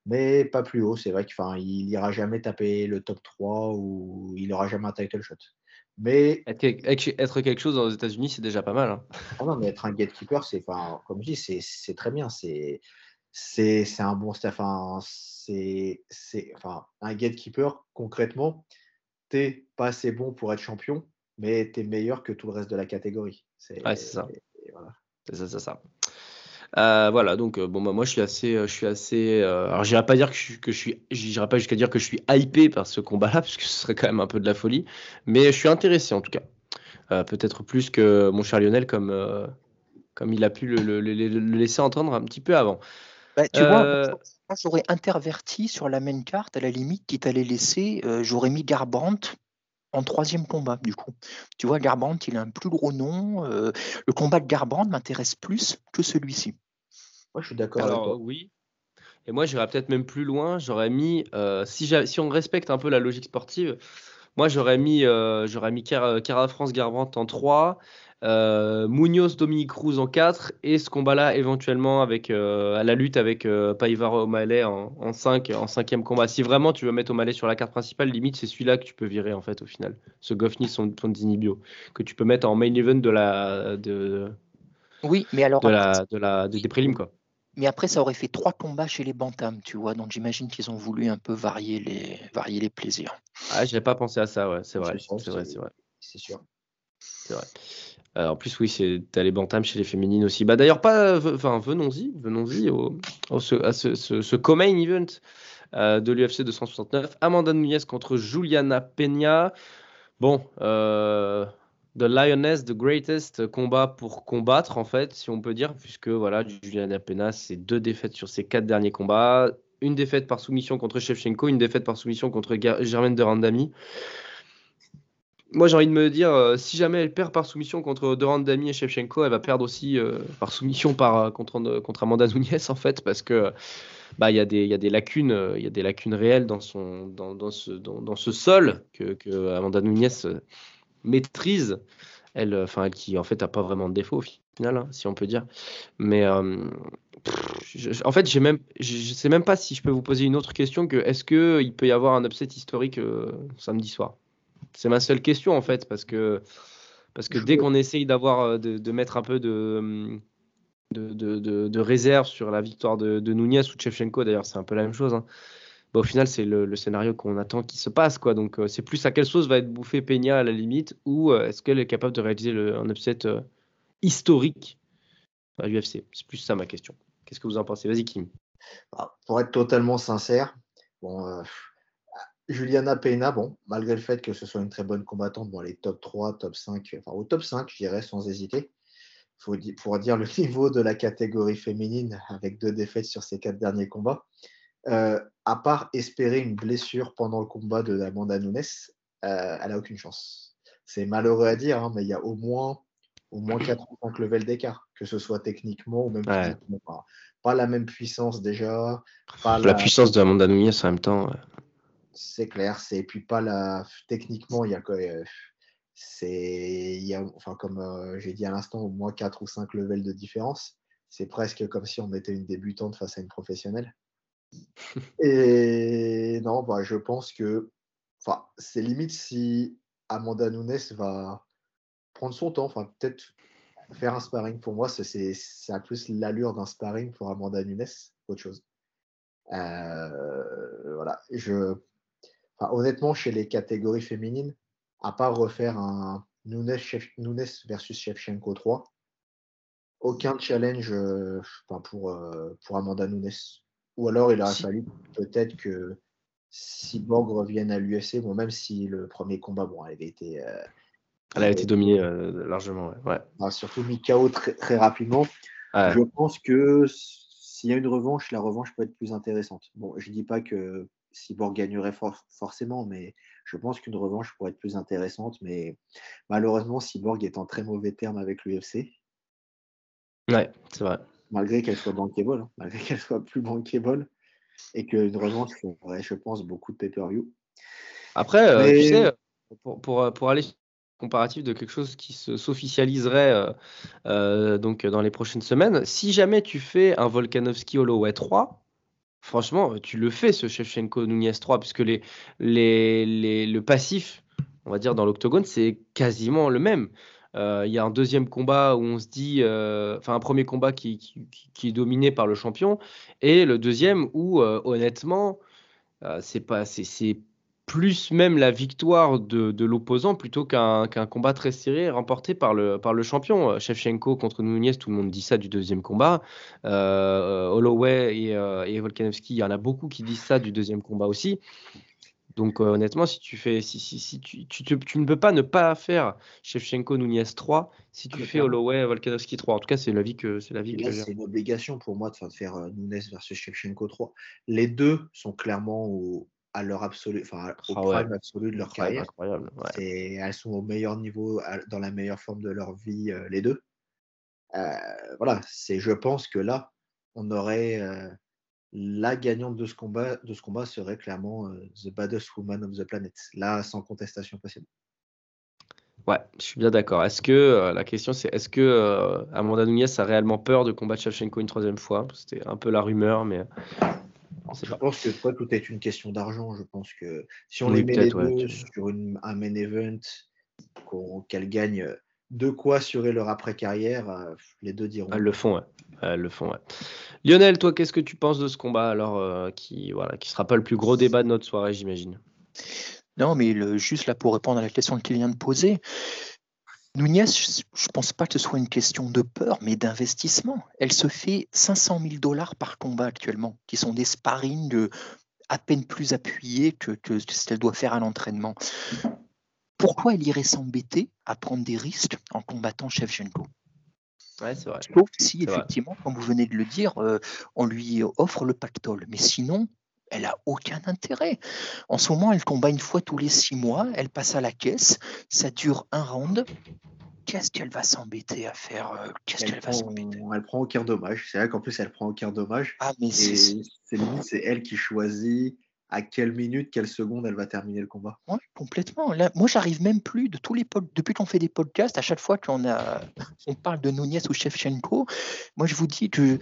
mais pas plus haut. C'est vrai qu'il n'ira jamais taper le top 3 ou il n'aura jamais un title shot. Mais être, quelque chose aux États-Unis, c'est déjà pas mal. Hein. Ah non, mais être un gatekeeper, c'est, comme je dis, c'est très bien. C'est c'est un bon staff. c'est enfin, un gatekeeper, concrètement, t'es pas assez bon pour être champion, mais tu es meilleur que tout le reste de la catégorie. C'est ouais, ça. C'est ça, c'est ça. Euh, voilà, donc euh, bon, bah, moi je suis assez, euh, je suis assez. alors, j'irai pas dire que je, suis, que je suis, j'irai pas jusqu'à dire que je suis hypé par ce combat-là, parce que ce serait quand même un peu de la folie. Mais je suis intéressé en tout cas. peut-être plus que mon cher Lionel, comme, comme il a pu le, laisser entendre un petit peu avant. Bah, tu vois, moi j'aurais interverti sur la main carte, à la limite, qui t'allait laisser, j'aurais mis Garbrandt en troisième combat, du coup. Tu vois, Garbrandt, il a un plus gros nom. le combat de Garbrandt m'intéresse plus que celui-ci. Moi, je suis d'accord avec toi. Oui. Et moi, j'irais peut-être même plus loin. J'aurais mis, euh, si, si, on respecte un peu la logique sportive, moi, j'aurais mis, euh, j'aurais mis Cara, France Garbrandt en 3, euh, Munoz Dominique Cruz en 4, et ce combat-là, éventuellement, avec, à la lutte avec Paivar O'Malley en, en 5, en cinquième combat. Si vraiment tu veux mettre O'Malley sur la carte principale, limite, c'est celui-là que tu peux virer, en fait, au final. Ce Goffney, son, son Dinibio, que tu peux mettre en main event de la. De, oui, mais alors. De la, de la, des prélims, quoi. Mais après, ça aurait fait trois combats chez les Bantams, tu vois. Donc j'imagine qu'ils ont voulu un peu varier les, varier les plaisirs. Ah, n'avais pas pensé à ça, ouais. C'est vrai, c'est vrai, c'est vrai. C'est sûr. C'est vrai. Euh, en plus, oui, c'est as les Bantams chez les féminines aussi. Bah d'ailleurs, pas. Enfin, venons-y, venons-y au, à ce, ce, ce co-main event euh, de l'UFC 269. Amanda Nunes contre Juliana Peña. Bon, euh, The Lioness, The Greatest combat pour combattre, en fait, si on peut dire, puisque voilà, Juliana Pena, c'est deux défaites sur ses quatre derniers combats. Une défaite par soumission contre Shevchenko, une défaite par soumission contre Germaine de Randami. Moi, j'ai envie de me dire, euh, si jamais elle perd par soumission contre Randami et Shevchenko, elle va perdre aussi euh, par soumission par, euh, contre, contre Amanda Nunes, en fait, parce que bah, il y, a des, y a des lacunes, il y a des lacunes réelles dans, son, dans, dans ce, dans, dans, ce sol que, que Amanda Nunes maîtrise, elle, euh, enfin, qui en fait n'a pas vraiment de défaut au final, hein, si on peut dire. Mais euh, en fait, j'ai même, je sais même pas si je peux vous poser une autre question que est-ce que il peut y avoir un upset historique euh, samedi soir? C'est ma seule question en fait, parce que parce que dès qu'on essaye d'avoir de, mettre un peu de de, de, de, réserve sur la victoire de, de Nunez ou de Shevchenko, d'ailleurs c'est un peu la même chose. Hein. Bah, au final, c'est le, scénario qu'on attend qui se passe. Quoi. Donc, euh, c'est plus à quelle sauce va être bouffé Peña à la limite, ou euh, est-ce qu'elle est capable de réaliser un upset euh, historique à l'UFC C'est plus ça ma question. Qu'est-ce que vous en pensez? Vas-y, Kim. Bah, pour être totalement sincère, bon, Juliana Peña, bon, malgré le fait que ce soit une très bonne combattante dans les top 3, top 5, enfin au top 5, je dirais sans hésiter, faut pour dire le niveau de la catégorie féminine avec deux défaites sur ses quatre derniers combats. Euh, à part espérer une blessure pendant le combat de Amanda Nunes, euh, elle n'a aucune chance. C'est malheureux à dire, hein, mais il y a au moins, au moins 4 ou 5 levels d'écart, que ce soit techniquement ou même physiquement. Pas, la même puissance déjà. la, puissance de Amanda Nunes en même temps. C'est clair, c'est puis pas la techniquement, il y a quoi euh, c'est il y a enfin comme j'ai dit à l'instant au moins 4 ou 5 levels de différence. C'est presque comme si on mettait une débutante face à une professionnelle. Et non, bah, je pense que enfin, c'est limite si Amanda Nunes va prendre son temps, enfin, peut-être faire un sparring. Pour moi, c'est un plus l'allure d'un sparring pour Amanda Nunes autre chose. Euh, voilà. Je, honnêtement, chez les catégories féminines, à part refaire un Nunes, Nunes versus Shevchenko 3, aucun challenge euh, pour, euh, pour Amanda Nunes ou alors il aurait fallu peut-être que Cyborg revienne à l'UFC, bon, même si le premier combat, bon, elle avait été. Euh, elle a été dominée euh, largement, ouais. Bah, surtout mis KO très, très rapidement. Je pense que s'il y a une revanche, la revanche peut être plus intéressante. Bon, je dis pas que Cyborg gagnerait forcément, mais je pense qu'une revanche pourrait être plus intéressante. Mais malheureusement, Cyborg est en très mauvais terme avec l'UFC. Ouais, c'est vrai malgré qu'elle soit bankable, hein, malgré qu'elle soit plus bankable, et qu'une revanche ferait, je pense, beaucoup de pay-per-view. Après, euh, tu sais, pour, pour, pour, aller comparatif de quelque chose qui s'officialiserait euh, donc dans les prochaines semaines, si jamais tu fais un Volkanovski Holloway 3, franchement, tu le fais ce Shevchenko Nunez 3, puisque les, les, les, le passif, on va dire, dans l'octogone, c'est quasiment le même. Euh, il y a un deuxième combat où on se dit, euh, enfin un premier combat qui, est dominé par le champion, et le deuxième où euh, honnêtement, c'est pas, c'est plus même la victoire de, l'opposant plutôt qu'un combat très serré remporté par le, par le champion. Shevchenko contre Nunez, tout le monde dit ça du deuxième combat. Holloway et, et Volkanovski, il y en a beaucoup qui disent ça du deuxième combat aussi. Donc euh, honnêtement, si tu fais, si, si, si tu, tu, tu, ne peux pas ne pas faire Shevchenko Nunez 3 si tu ah, fais Holloway Volkanovski 3. En tout cas, c'est la vie que c'est la vie que C'est une obligation pour moi de faire euh, Nunez versus Shevchenko 3. Les deux sont clairement au, à leur absolu, enfin au ah prime absolu de leur carrière. Incroyable. Ouais. elles sont au meilleur niveau, dans la meilleure forme de leur vie, euh, les deux. voilà, c'est, je pense que là, on aurait la gagnante de ce combat, de ce combat serait clairement euh, The Baddest Woman of the Planet. Là, sans contestation possible. Ouais, je suis bien d'accord. Est-ce que euh, la question c'est est-ce que euh, Amanda Nunes a réellement peur de combattre Shevchenko une troisième fois? C'était un peu la rumeur, mais je pense que toi, tout est une question d'argent. Je pense que si on les met les deux sur un main event, qu'elle gagne de quoi assurer leur après-carrière, euh, les deux diront. Elles le font, ouais. Le font, Lionel, toi, qu'est-ce que tu penses de ce combat alors euh, qui voilà, qui sera pas le plus gros débat de notre soirée, j'imagine? Non, mais le, juste là pour répondre à la question qu'il vient de poser, Nunez, je ne pense pas que ce soit une question de peur, mais d'investissement. Elle se fait 500 000 dollars par combat actuellement, qui sont des sparring à peine plus appuyés que, que ce qu'elle doit faire à l'entraînement. Pourquoi elle irait s'embêter à prendre des risques en combattant Shevchenko? Ouais, c'est vrai. Sauf si, effectivement, comme vous venez de le dire, euh, on lui offre le pactole. Mais sinon, elle a aucun intérêt. En ce moment, elle combat une fois tous les six mois, elle passe à la caisse, ça dure un round. Qu'est-ce qu'elle va s'embêter à faire euh, Qu'est-ce qu'elle va s'embêter? Elle prend aucun dommage. C'est vrai qu'en plus, elle prend aucun dommage. Ah, mais c'est. C'est elle qui choisit à quelle minute, quelle seconde elle va terminer le combat. Oui, complètement. Là, moi, j'arrive même plus de tous les depuis qu'on fait des podcasts, à chaque fois qu'on a, on parle de Nunez ou Shevchenko, moi je vous dis que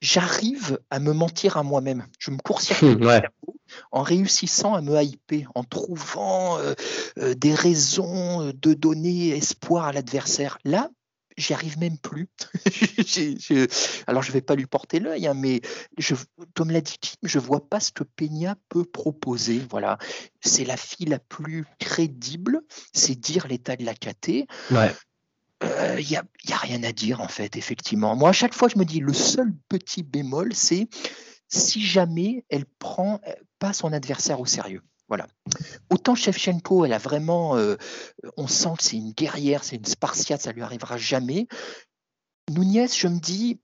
j'arrive à me mentir à moi-même. Je me court-circuite en réussissant à me hyper, en trouvant euh, euh, des raisons de donner espoir à l'adversaire. Là, j'y arrive même plus. alors, je ne vais pas lui porter l'œil, hein, mais je, comme l'a dit Tim, je ne vois pas ce que Peña peut proposer. Voilà, c'est la fille la plus crédible, c'est dire l'état de la KT. Ouais. Il euh, n'y a, y a rien à dire, en fait, effectivement. Moi, à chaque fois, je me dis, le seul petit bémol, c'est si jamais elle prend euh, pas son adversaire au sérieux. Voilà. Autant Shevchenko, elle a vraiment, euh, on sent que c'est une guerrière, c'est une spartiate, ça lui arrivera jamais. Nunez, je me dis,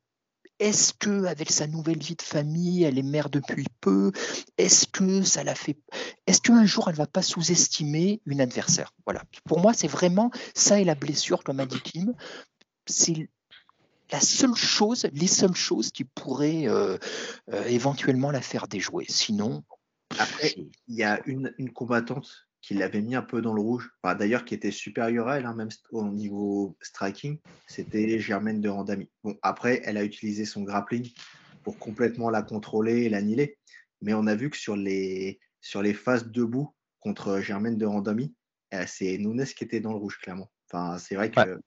est-ce que avec sa nouvelle vie de famille, elle est mère depuis peu Est-ce que ça l'a fait Est-ce qu'un jour elle va pas sous-estimer une adversaire? Voilà. Pour moi, c'est vraiment ça et la blessure, comme a dit Kim. C'est la seule chose, les seules choses qui pourraient euh, euh, éventuellement la faire déjouer. Sinon, après, il y a une, combattante qui l'avait mis un peu dans le rouge, d'ailleurs qui était supérieure à elle, hein, même au niveau striking, c'était Germaine de Randami. Bon, après, elle a utilisé son grappling pour complètement la contrôler et l'annihiler, mais on a vu que sur les, sur les phases debout contre Germaine de Randami, euh, c'est Nunes qui était dans le rouge, clairement. Enfin, c'est vrai que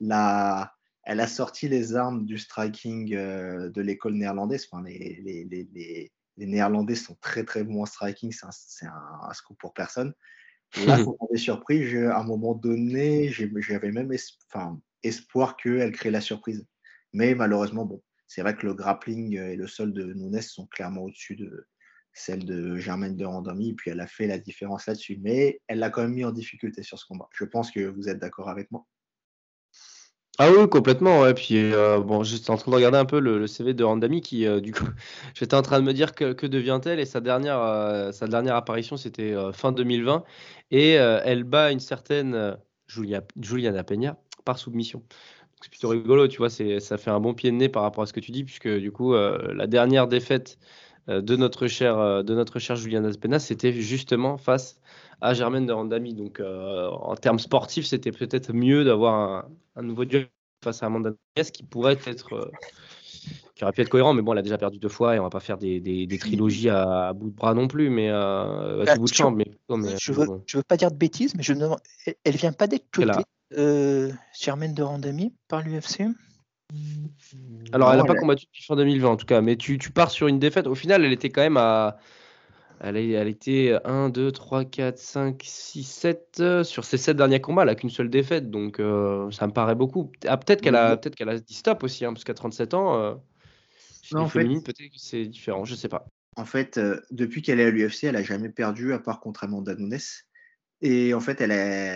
la, elle a sorti les armes du striking euh, de l'école néerlandaise, enfin, les, les les Néerlandais sont très très bons en striking, c'est un, scoop pour personne. là, faut qu'on est surpris. À un moment donné, j'avais même espoir qu'elle crée la surprise. Mais malheureusement, bon, c'est vrai que le grappling et le sol de Nunes sont clairement au-dessus de celle de Germaine de Randami. Puis elle a fait la différence là-dessus. Mais elle l'a quand même mis en difficulté sur ce combat. Je pense que vous êtes d'accord avec moi. Ah oui, complètement. Ouais. Puis euh, bon, j'étais en train de regarder un peu le, CV de Randami qui, euh, du coup, j'étais en train de me dire que, que devient-elle et sa dernière, euh, sa dernière apparition c'était fin 2020 et elle bat une certaine Julia, Juliana Peña par soumission. C'est plutôt rigolo, tu vois, ça fait un bon pied de nez par rapport à ce que tu dis puisque du coup la dernière défaite de notre cher de notre cher Juliana Peña c'était justement face à Germaine de Randami. Donc, euh, en termes sportifs, c'était peut-être mieux d'avoir un, nouveau duel face à Amanda Nunes qui pourrait être. Euh, qui aurait pu être cohérent, mais bon, elle a déjà perdu deux fois et on va pas faire des, des, trilogies à, bout de bras non plus, mais euh, à bout de champ. Mais, je, veux, je veux pas dire de bêtises, mais je ne, elle vient pas d'être cotée, euh, Germaine de Randami, par l'UFC alors, elle n'a pas combattu depuis fin 2020 en tout cas, mais tu, tu, pars sur une défaite. Au final, elle était quand même à, elle, elle était 1, 2, 3, 4, 5, 6, 7 sur ses 7 derniers combats. Elle n'a qu'une seule défaite, donc euh, ça me paraît beaucoup. Ah, peut-être qu'elle a, peut qu'elle a dit stop aussi, hein, parce qu'à 37 ans, euh, non, en fait, peut-être que c'est différent, je ne sais pas. En fait, euh, depuis qu'elle est à l'UFC, elle n'a jamais perdu, à part contre Amanda Nunes. Et en fait, elle,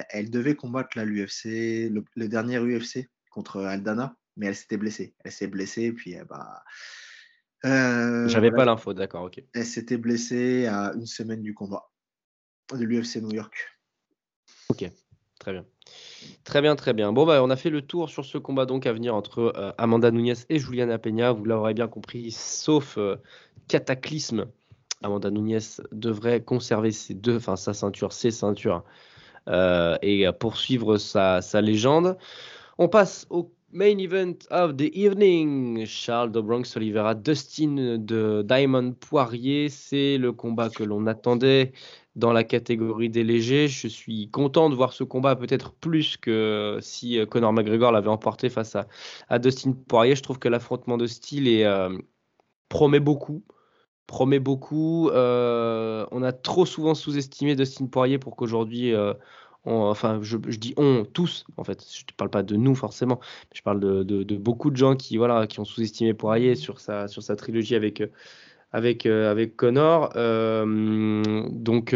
elle devait combattre l'UFC, le, dernier UFC contre Aldana, mais elle s'était blessée. Elle s'est blessée, puis bah, euh, J'avais pas l'info, d'accord, ok. Elle s'était blessée à une semaine du combat de l'UFC New York. Ok, très bien. Très bien, très bien. Bon, bah, on a fait le tour sur ce combat donc à venir entre euh, Amanda Nunes et Juliana Peña. Vous l'aurez bien compris, sauf euh, cataclysme, Amanda Nunes devrait conserver ses deux, enfin sa ceinture, ses ceintures, et poursuivre sa, sa légende. On passe au Main event of the evening, Charles de Bronx Oliveira, Dustin de Diamond Poirier, c'est le combat que l'on attendait dans la catégorie des légers. Je suis content de voir ce combat peut-être plus que si euh, Conor McGregor l'avait emporté face à, Dustin Poirier. Je trouve que l'affrontement de style est, euh, promet beaucoup. Promet beaucoup. Euh, on a trop souvent sous-estimé Dustin Poirier pour qu'aujourd'hui enfin, je, dis on, tous, en fait. Je ne parle pas de nous forcément, je parle de, beaucoup de gens qui, voilà, qui ont sous-estimé Poirier sur sa, sur sa trilogie avec, avec, avec Connor. Euh, donc,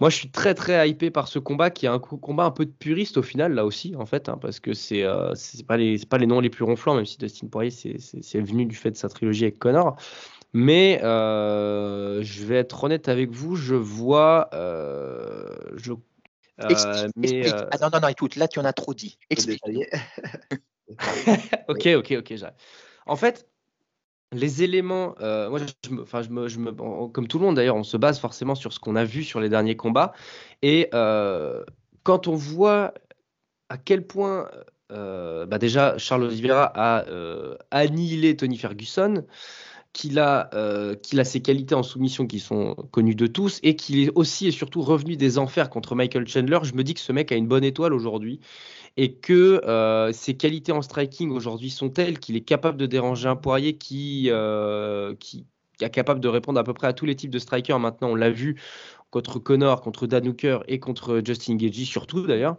moi, je suis très très hypé par ce combat qui est un combat un peu de puriste au final là aussi en fait, hein, parce que c'est euh, c'est pas les pas les noms les plus ronflants, même si Dustin Poirier c'est venu du fait de sa trilogie avec Connor. Mais euh, je vais être honnête avec vous, je vois, euh, je, mais, Ah non non non, écoute, là tu en as trop dit. Explique. ok ok ok, j'arrive. En fait, les éléments, euh, moi, je me, enfin, je me, je me, comme tout le monde d'ailleurs, on se base forcément sur ce qu'on a vu sur les derniers combats. Et euh, quand on voit à quel point, euh, bah déjà, Charles Oliveira a annihilé Tony Ferguson, qu'il a, qu'il a ses qualités en soumission qui sont connues de tous, et qu'il est aussi et surtout revenu des enfers contre Michael Chandler, je me dis que ce mec a une bonne étoile aujourd'hui et que euh, ses qualités en striking aujourd'hui sont telles qu'il est capable de déranger un Poirier qui, euh, qui, est capable de répondre à peu près à tous les types de strikers. Maintenant, on l'a vu contre Connor, contre Dan Hooker et contre Justin Gagey surtout d'ailleurs.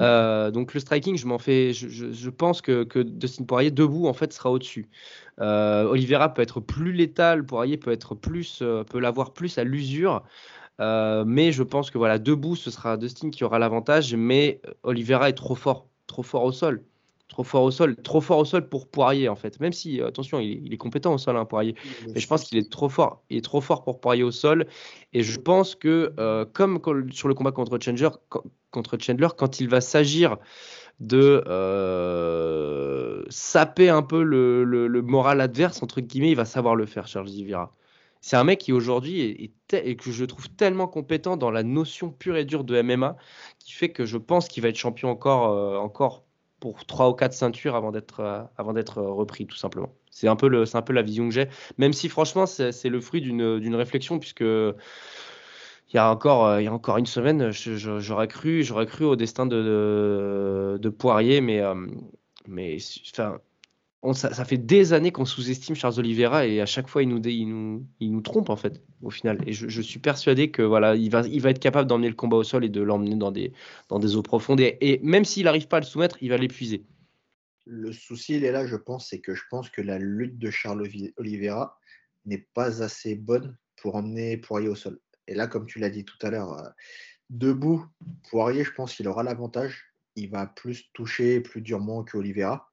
Euh, donc le striking, je m'en fais, je, pense que, que, Dustin Poirier debout en fait sera au-dessus. Euh, Oliveira peut être plus létal, Poirier peut être plus, peut l'avoir plus à l'usure. Euh, mais je pense que voilà, debout, ce sera Dustin qui aura l'avantage, mais euh, Oliveira est trop fort, trop fort au sol. Trop fort au sol, trop fort au sol pour Poirier en fait. Même si, euh, attention, il est, compétent au sol, hein, Poirier. Mais je pense qu'il est trop fort. Il est trop fort pour Poirier au sol. Et je pense que, comme sur le combat contre Chandler, contre Chandler quand il va s'agir de saper un peu le, le, moral adverse, entre guillemets, il va savoir le faire, Charles Oliveira. C'est un mec qui aujourd'hui est, et que je trouve tellement compétent dans la notion pure et dure de MMA qui fait que je pense qu'il va être champion encore, euh, encore pour trois ou quatre ceintures avant d'être euh, avant d'être euh, repris tout simplement. C'est un peu c'est un peu la vision que j'ai. Même si franchement c'est le fruit d'une réflexion puisque il y a encore, il y a encore une semaine, j'aurais cru, j'aurais cru au destin de, de, Poirier, mais, mais enfin, ça, fait des années qu'on sous-estime Charles Oliveira et à chaque fois il nous, trompe en fait au final. Et je, suis persuadé que voilà, il va, être capable d'emmener le combat au sol et de l'emmener dans des, dans des eaux profondes. Et, même s'il n'arrive pas à le soumettre, il va l'épuiser. Le souci, il est là, je pense, c'est que je pense que la lutte de Charles Oliveira n'est pas assez bonne pour emmener Poirier au sol. Et là, comme tu l'as dit tout à l'heure, euh, debout, Poirier, je pense qu'il aura l'avantage. Il va plus toucher plus durement que Oliveira.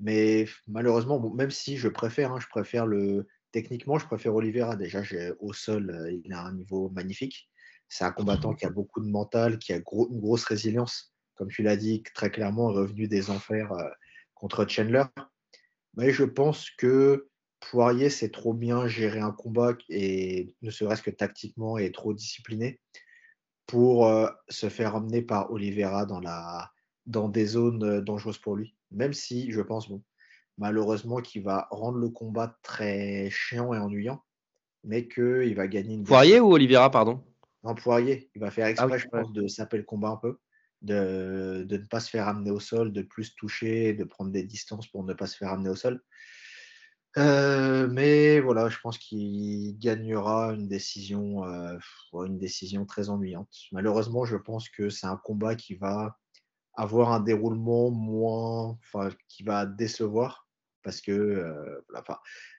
Mais malheureusement, même si je préfère, hein, je préfère le. Techniquement, je préfère Oliveira. Déjà, au sol, euh, il a un niveau magnifique. C'est un combattant qui a beaucoup de mental, qui a une grosse résilience. Comme tu l'as dit, très clairement, revenu des enfers euh, contre Chandler. Mais je pense que Poirier sait trop bien gérer un combat et ne serait-ce que tactiquement est trop discipliné pour euh, se faire emmener par Oliveira dans, la, dans des zones dangereuses pour lui même si je pense, bon, malheureusement, qu'il va rendre le combat très chiant et ennuyant, mais qu'il va gagner une. Poirier ou Oliveira, pardon? Non, Poirier. Il va faire ah exprès, je pense, de saper le combat un peu, de, de, ne pas se faire amener au sol, de plus toucher, de prendre des distances pour ne pas se faire amener au sol. Euh, mais voilà, je pense qu'il gagnera une décision, euh, une décision très ennuyante. Malheureusement, je pense que c'est un combat qui va avoir un déroulement moins, enfin, qui va décevoir parce que, euh, enfin,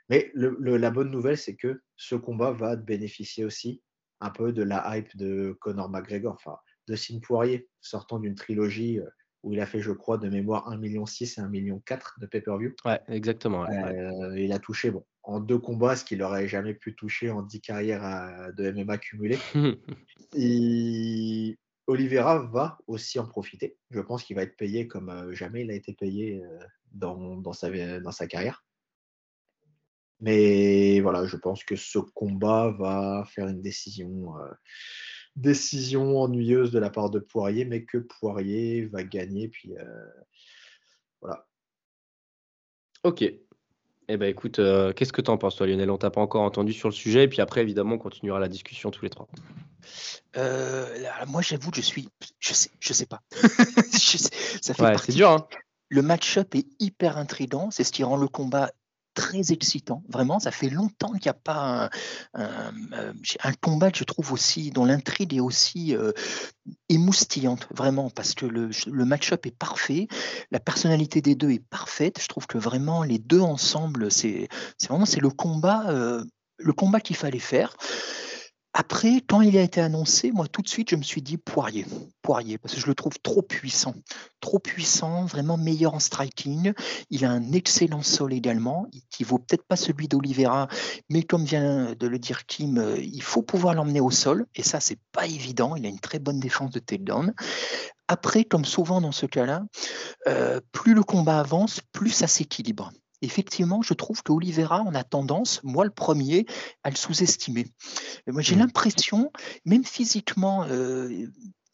mais la bonne nouvelle, c'est que ce combat va bénéficier aussi un peu de la hype de Conor McGregor, enfin, de Sim Poirier, sortant d'une trilogie euh, où il a fait, je crois, de mémoire 1,6 million et 1,4 million de pay-per-view. Ouais, exactement. Euh, il a touché, bon, en deux combats, ce qu'il n'aurait jamais pu toucher en 10 carrières de MMA cumulées. et Oliveira va aussi en profiter. Je pense qu'il va être payé comme euh, jamais il a été payé euh, dans, sa, carrière. Mais voilà, je pense que ce combat va faire une décision, euh, ennuyeuse de la part de Poirier, mais que Poirier va gagner. Puis voilà. Ok. Eh ben écoute, qu'est-ce que tu en penses toi Lionel? On t'a pas encore entendu sur le sujet, et puis après évidemment on continuera la discussion tous les trois. Euh, moi, j'avoue, je suis, je sais, je sais pas. ça fait c'est dur. Hein. Le match-up est hyper intrigant. C'est ce qui rend le combat très excitant. Vraiment, ça fait longtemps qu'il n'y a pas un, un, combat je trouve aussi, dont l'intrigue est aussi euh, émoustillante, vraiment, parce que le, match-up est parfait, la personnalité des deux est parfaite. Je trouve que vraiment les deux ensemble, c'est vraiment le combat, euh, le combat qu'il fallait faire. Après, quand il a été annoncé, moi tout de suite, je me suis dit Poirier. Poirier, parce que je le trouve trop puissant. Trop puissant, vraiment meilleur en striking. Il a un excellent sol également, qui vaut peut-être pas celui d'Olivera, mais comme vient de le dire Kim, euh, il faut pouvoir l'emmener au sol, et ça, c'est pas évident. Il a une très bonne défense de takedown. Après, comme souvent dans ce cas-là, euh, plus le combat avance, plus ça s'équilibre effectivement, je trouve que Oliveira, on a tendance, moi le premier, à le sous-estimer. Moi, j'ai mmh. l'impression, même physiquement, euh,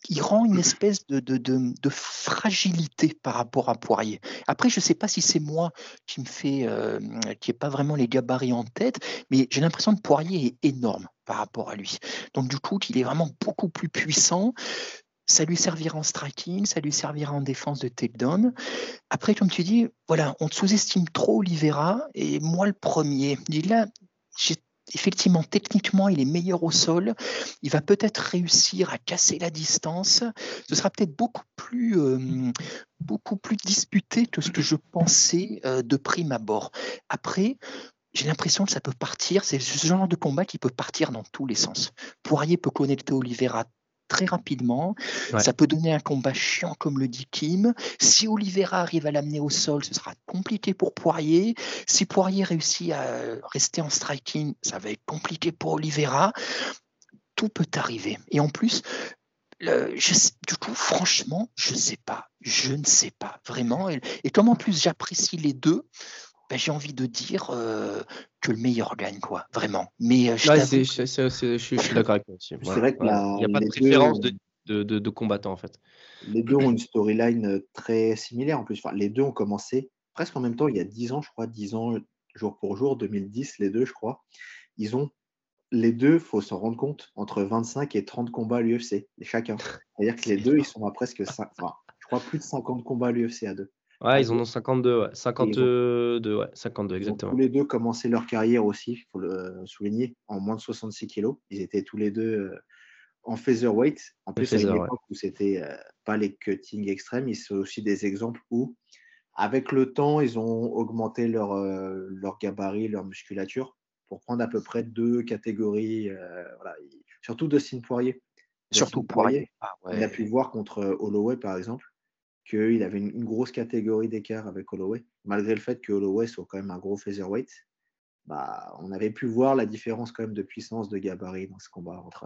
il rend une espèce de, de, fragilité par rapport à Poirier. Après, je ne sais pas si c'est moi qui me fait, euh, qui n'ai pas vraiment les gabarits en tête, mais j'ai l'impression que Poirier est énorme par rapport à lui. Donc du coup, il est vraiment beaucoup plus puissant ça lui servira en striking, ça lui servira en défense de takedown. Après, comme tu dis, voilà, on sous-estime trop Oliveira, et moi le premier. Là, effectivement, techniquement, il est meilleur au sol. Il va peut-être réussir à casser la distance. Ce sera peut-être beaucoup plus, euh, beaucoup plus disputé que ce que je pensais euh, de prime abord. Après, j'ai l'impression que ça peut partir. C'est ce genre de combat qui peut partir dans tous les sens. Poirier peut connecter Oliveira très rapidement. Ça peut donner un combat chiant, comme le dit Kim. Si Oliveira arrive à l'amener au sol, ce sera compliqué pour Poirier. Si Poirier réussit à rester en striking, ça va être compliqué pour Oliveira. Tout peut arriver. Et en plus, du coup, franchement, je ne sais pas. Je ne sais pas vraiment. Et, et comme en plus j'apprécie les deux, ben, j'ai envie de dire euh, que le meilleur gagne, quoi, vraiment. Mais euh, je, suis d'accord avec toi aussi. C'est vrai qu'il n'y a pas de préférence de, de, de, combattants, en fait. Les deux ont une storyline euh, très similaire, en plus. Enfin, les deux ont commencé presque en même temps, il y a 10 ans, je crois, 10 ans, jour pour jour, 2010, les deux, je crois. Ils ont les deux, il faut s'en rendre compte, entre 25 et 30 combats à l'UFC, chacun. C'est-à-dire que les deux, ils sont à presque 5, enfin, je crois plus de 50 combats à l'UFC à deux. Ouais, ils en ont 52, ouais. 52, ouais, 52 exactement. tous les deux commencé leur carrière aussi, il faut le souligner, en moins de 66 kilos. Ils étaient tous les deux euh, en featherweight. En plus, à une époque où c'était euh, pas les cutting extrêmes, ils sont aussi des exemples où, avec le temps, ils ont augmenté leur, euh, leur gabarit, leur musculature pour prendre à peu près deux catégories. voilà. Surtout Dustin Poirier. Surtout Poirier. Ah, On a pu voir contre Holloway, par exemple qu'il avait une, grosse catégorie d'écart avec Holloway, malgré le fait que Holloway soit quand même un gros featherweight. Bah, on avait pu voir la différence quand même de puissance de gabarit dans ce combat entre.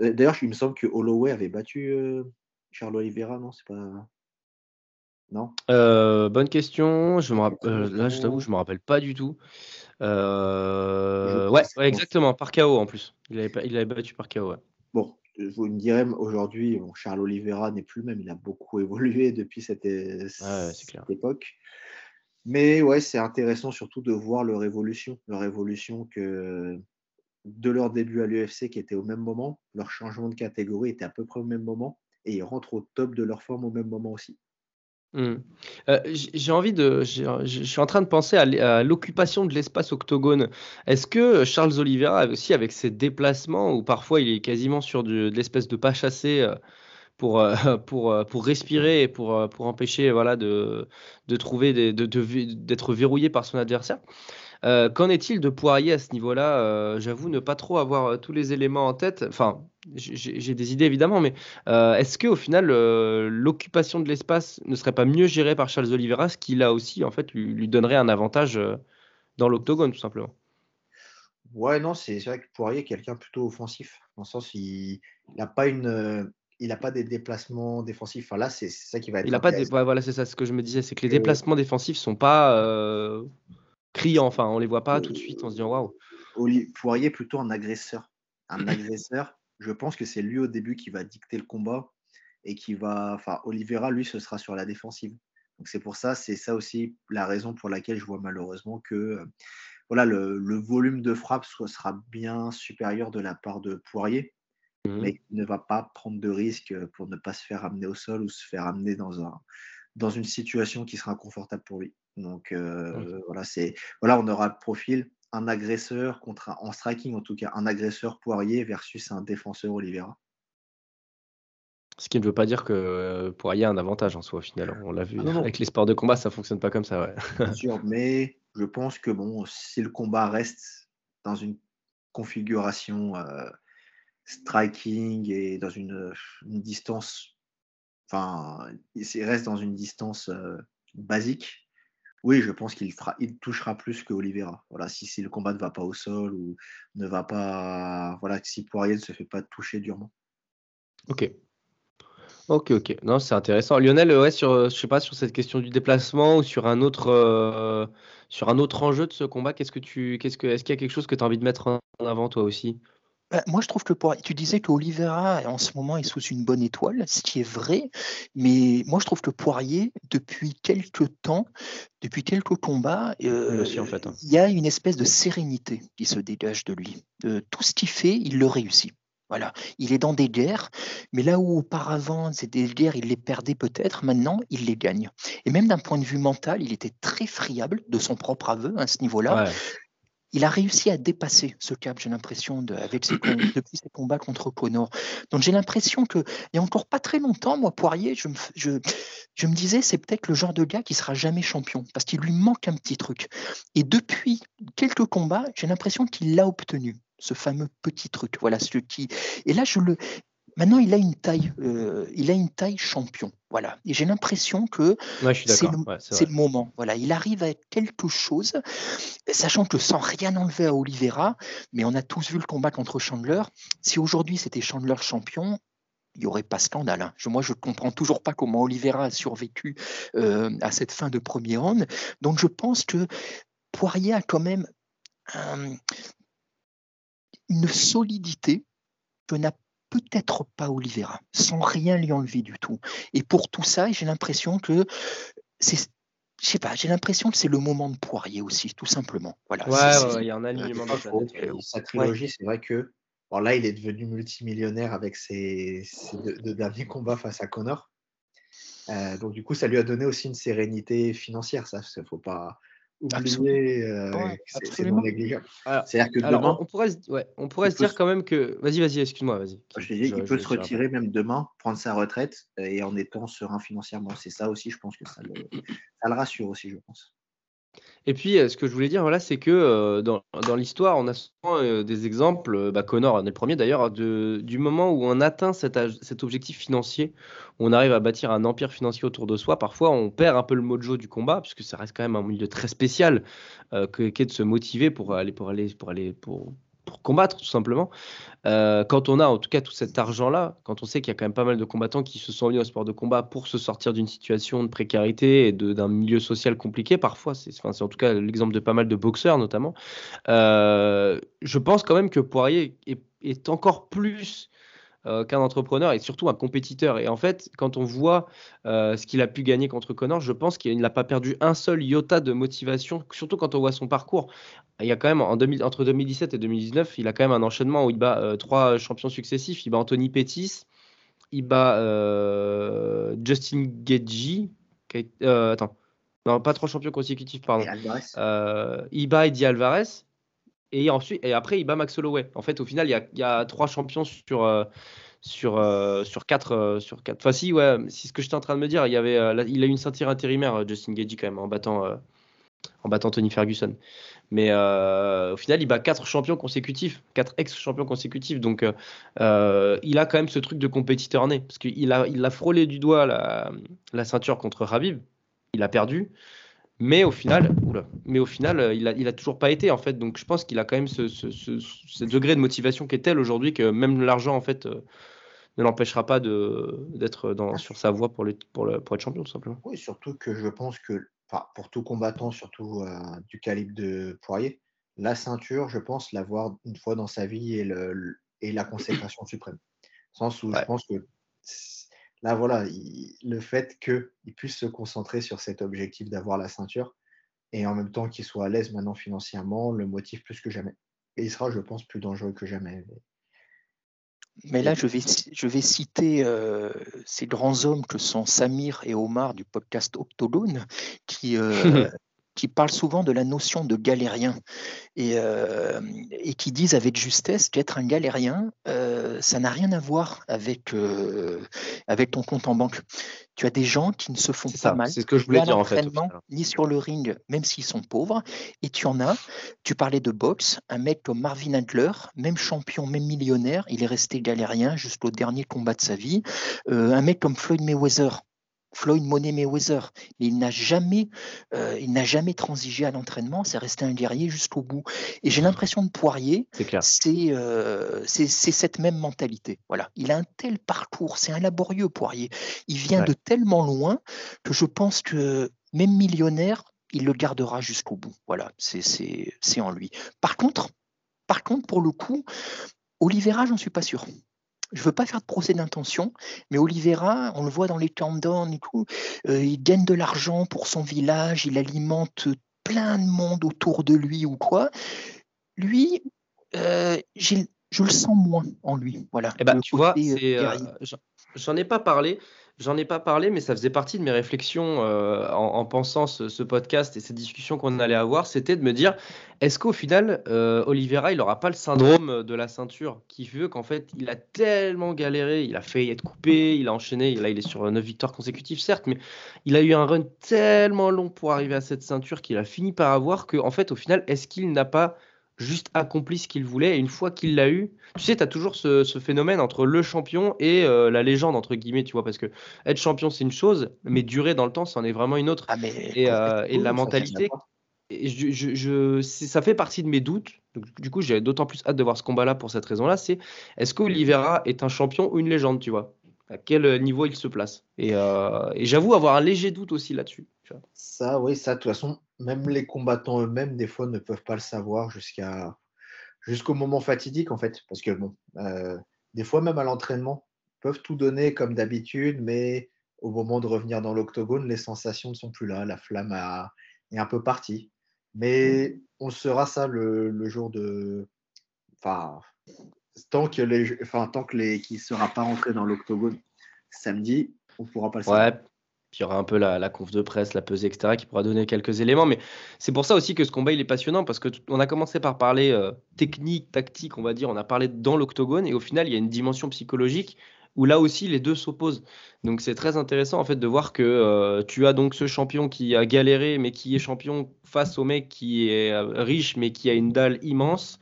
Euh, d'ailleurs, il me semble que Holloway avait battu euh, Charles Oliveira, non C'est pas. Non? Euh, Bonne question. Je me là, je t'avoue, je me rappelle pas du tout. ouais, exactement, par KO en plus. Il avait, il avait battu par KO. Ouais. Bon, vous me direz aujourd'hui, Charles Oliveira n'est plus le même, il a beaucoup évolué depuis cette, époque. Mais ouais, c'est intéressant surtout de voir leur évolution, leur évolution que de leur début à l'UFC qui était au même moment, leur changement de catégorie était à peu près au même moment, et ils rentrent au top de leur forme au même moment aussi. Mmh. Euh, j'ai envie de, je suis en train de penser à l'occupation de l'espace octogone. Est-ce que Charles Oliveira aussi avec ses déplacements où parfois il est quasiment sur de l'espèce de pas chassé euh, pour, euh, pour, pour respirer et pour, pour empêcher voilà, de, de trouver d'être verrouillé par son adversaire? Euh, qu'en est-il de Poirier à ce niveau-là? Euh, J'avoue ne pas trop avoir euh, tous les éléments en tête. Enfin, j'ai des idées évidemment, mais est-ce qu'au final, l'occupation de l'espace ne serait pas mieux gérée par Charles Oliveira, ce qui là aussi, en fait, lui, donnerait un avantage dans l'octogone, tout simplement? Ouais, non, c'est vrai que Poirier est quelqu'un plutôt offensif, dans le sens il n'a pas une il n'a pas des déplacements défensifs. Enfin, là, c'est ça qui va être. Il a pas voilà, c'est ça ce que je me disais, c'est que les déplacements défensifs sont pas criant. Enfin, on les voit pas tout de suite. On se dit waouh. Poirier plutôt un agresseur. Un agresseur. Je pense que c'est lui au début qui va dicter le combat et qui va. Enfin, Oliveira, lui, ce sera sur la défensive. Donc c'est pour ça, c'est ça aussi la raison pour laquelle je vois malheureusement que euh, voilà le, volume de frappe sera bien supérieur de la part de Poirier, mmh mais il ne va pas prendre de risque pour ne pas se faire amener au sol ou se faire amener dans un dans une situation qui sera inconfortable pour lui. Donc euh, voilà, c'est voilà, on aura le profil un agresseur contre un, en striking en tout cas un agresseur Poirier versus un défenseur Oliveira. Ce qui ne veut pas dire que euh, Poirier a un avantage en soi au final. On l'a vu ah avec les sports de combat, ça fonctionne pas comme ça. Ouais. Bien sûr, mais je pense que bon, si le combat reste dans une configuration striking et dans une, distance, enfin, il reste dans une distance basique. Oui, je pense qu'il il touchera plus que Oliveira. Voilà, si, le combat ne va pas au sol ou ne va pas, voilà, si Poirier ne se fait pas toucher durement. Ok. Ok, ok. Non, c'est intéressant. Lionel, ouais, sur, je sais pas, sur cette question du déplacement ou sur un autre, sur un autre enjeu de ce combat, qu'est-ce que tu, qu'est-ce que, est-ce qu'il y a quelque chose que tu as envie de mettre en avant toi aussi? Bah, moi, je trouve que pour, tu disais que Oliveira, en ce moment, est sous une bonne étoile, ce qui est vrai. Mais moi, je trouve que Poirier, depuis quelques temps, depuis quelques combats, euh, hein. il y a une espèce de sérénité qui se dégage de lui. tout ce qu'il fait, il le réussit. Voilà, il est dans des guerres, mais là où auparavant c'était des guerres, il les perdait peut-être, maintenant il les gagne. Et même d'un point de vue mental, il était très friable de son propre aveu à ce niveau-là il a réussi à dépasser ce cap, j'ai l'impression, de, avec depuis ses combats contre Connor. Donc j'ai l'impression qu'il n'y a encore pas très longtemps, moi, Poirier, je me, je, je me disais, c'est peut-être le genre de gars qui sera jamais champion, parce qu'il lui manque un petit truc. Et depuis quelques combats, j'ai l'impression qu'il l'a obtenu ce fameux petit truc. Voilà ce qui. Et là, je le, Maintenant, il a une taille, euh, il a une taille champion. Voilà. Et j'ai l'impression que c'est le, moment. Voilà. Il arrive à être quelque chose, sachant que sans rien enlever à Oliveira, mais on a tous vu le combat contre Chandler. Si aujourd'hui c'était Chandler champion, il n'y aurait pas scandale. Hein. moi, je ne comprends toujours pas comment Oliveira a survécu euh, à cette fin de premier round. Donc, je pense que Poirier a quand même une solidité que n'a peut-être pas Oliveira, sans rien lui enlever du tout. Et pour tout ça, j'ai l'impression que c'est je sais pas, j'ai l'impression que c'est le moment de Poirier aussi, tout simplement. Voilà. Ouais, il y a un alignement Sa trilogie, c'est vrai que bon, là, il est devenu multimillionnaire avec ses, deux, derniers combats face à Connor. Euh, donc, du coup, ça lui a donné aussi une sérénité financière. Ça, il faut pas, euh, c'est non négligeable. C'est-à-dire que demain, on pourrait, ouais, on pourrait se dire quand même que. Vas-y, vas-y, excuse-moi, vas-y. Je dis, il peut se retirer même demain, prendre sa retraite et en étant serein financièrement. C'est ça aussi, je pense que ça le, ça le rassure aussi, je pense. Et puis, euh, ce que je voulais dire, voilà, c'est que euh, dans, l'histoire, on a souvent euh, des exemples, bah, Connor en est le premier d'ailleurs, du moment où on atteint cet, objectif financier, où on arrive à bâtir un empire financier autour de soi. Parfois, on perd un peu le mojo du combat, puisque ça reste quand même un milieu très spécial, qu'est de se motiver pour aller, pour aller, pour aller, pour, pour combattre tout simplement. Euh, quand on a en tout cas tout cet argent-là, quand on sait qu'il y a quand même pas mal de combattants qui se sont mis au sport de combat pour se sortir d'une situation de précarité et d'un milieu social compliqué, parfois, c'est en tout cas l'exemple de pas mal de boxeurs notamment, euh, je pense quand même que Poirier est, encore plus euh, qu'un entrepreneur et surtout un compétiteur. Et en fait, quand on voit ce qu'il a pu gagner contre Connor, je pense qu'il n'a pas perdu un seul iota de motivation, surtout quand on voit son parcours. Il y a quand même, en 2000, entre 2017 et 2019, il a quand même un enchaînement où il bat euh, trois champions successifs. Il bat Anthony Pettis, il bat Justin Gagey. attends, non, pas trois champions consécutifs, pardon. il bat Eddie Alvarez. Et, ensuite, et après, il bat Max Holloway. En fait, au final, il y a, il y a trois champions sur, euh, sur, euh, sur quatre. Euh, sur quatre. Enfin, si, ouais, c'est ce que j'étais en train de me dire. Il, y avait, il a eu une ceinture intérimaire, Justin Gagey, quand même, en battant, en battant Tony Ferguson. Mais au final, il bat quatre champions consécutifs, quatre ex-champions consécutifs. Donc, il a quand même ce truc de compétiteur né. Parce qu'il a, il a frôlé du doigt la, ceinture contre Rabib. Il a perdu. Mais au final, mais au final, euh, il a, il a toujours pas été en fait. Donc je pense qu'il a quand même ce, degré de motivation qui est tel aujourd'hui que même l'argent en fait euh, ne l'empêchera pas d'être sur sa voie pour, être champion tout simplement. Oui, surtout que je pense que pour tout combattant, surtout euh, du calibre de Poirier, la ceinture, je pense l'avoir une fois dans sa vie et, le, et la consécration suprême. Sens où je pense que là, voilà, le fait qu'il puisse se concentrer sur cet objectif d'avoir la ceinture et en même temps qu'il soit à l'aise maintenant financièrement, le motive plus que jamais. Et il sera, je pense, plus dangereux que jamais. Mais là, je vais, je vais citer euh, ces grands hommes que sont Samir et Omar du podcast Octogone, qui, euh, qui parlent souvent de la notion de galérien et, euh, et qui disent avec justesse qu'être un galérien, ça n'a rien à voir avec, avec ton compte en banque. Tu as des gens qui ne se font pas mal. C'est ce que je voulais dire en fait. Ni sur le ring, même s'ils sont pauvres. Et tu en as, tu parlais de boxe, un mec comme Marvin Adler, même champion, même millionnaire, il est resté galérien jusqu'au dernier combat de sa vie. un mec comme Floyd Mayweather, Floyd Monet Mayweather, mais il n'a jamais, euh, il n'a jamais transigé à l'entraînement, c'est resté un guerrier jusqu'au bout. Et j'ai l'impression de Poirier, euh, c'est c'est cette même mentalité. Voilà, il a un tel parcours, c'est un laborieux Poirier. Il vient de tellement loin que je pense que même millionnaire, il le gardera jusqu'au bout. Voilà, c'est en lui. Par contre, par contre, pour le coup, Olivera, j'en suis pas sûr je veux pas faire de procès d'intention, mais Oliveira, on le voit dans les countdowns et tout, euh, il gagne de l'argent pour son village, il alimente plein de monde autour de lui ou quoi. Lui, euh, je le sens moins en lui. Voilà. Eh ben, tu vois, euh, j'en ai pas parlé, J'en ai pas parlé, mais ça faisait partie de mes réflexions euh, en, pensant ce, podcast et ces discussions qu'on allait avoir. C'était de me dire, est-ce qu'au final, euh, Oliveira, il n'aura pas le syndrome de la ceinture qui veut qu'en fait, il a tellement galéré, il a failli être coupé, il a enchaîné, là, il est sur 9 victoires consécutives, certes, mais il a eu un run tellement long pour arriver à cette ceinture qu'il a fini par avoir que, en fait, au final, est-ce qu'il n'a pas juste accompli ce qu'il voulait et une fois qu'il l'a eu, tu sais, tu as toujours ce, phénomène entre le champion et euh, la légende, entre guillemets, tu vois, parce que être champion, c'est une chose, mais durer dans le temps, c'en est vraiment une autre. Ah, et, euh, la mentalité, je, ça fait partie de mes doutes. du coup, j'ai d'autant plus hâte de voir ce combat-là pour cette raison-là. C'est est-ce qu'Olivera est un champion ou une légende, tu vois? À quel niveau il se place Et, euh, et j'avoue avoir un léger doute aussi là-dessus. Ça, oui, ça, de toute façon, même les combattants eux-mêmes, des fois, ne peuvent pas le savoir jusqu'à jusqu'au moment fatidique, en fait. Parce que, bon, euh, des fois, même à l'entraînement, peuvent tout donner comme d'habitude, mais au moment de revenir dans l'octogone, les sensations ne sont plus là. La flamme est un peu partie. Mais on sera ça le, jour de. Enfin, tant que les, enfin, tant que les, qui sera pas rentré dans l'octogone samedi, on pourra pas savoir il y aura un peu la, conf de presse, la pesée, etc., qui pourra donner quelques éléments. Mais c'est pour ça aussi que ce combat, il est passionnant, parce qu'on a commencé par parler euh, technique, tactique, on va dire, on a parlé dans l'octogone, et au final, il y a une dimension psychologique où là aussi, les deux s'opposent. Donc c'est très intéressant, en fait, de voir que euh, tu as donc ce champion qui a galéré, mais qui est champion face au mec qui est euh, riche, mais qui a une dalle immense.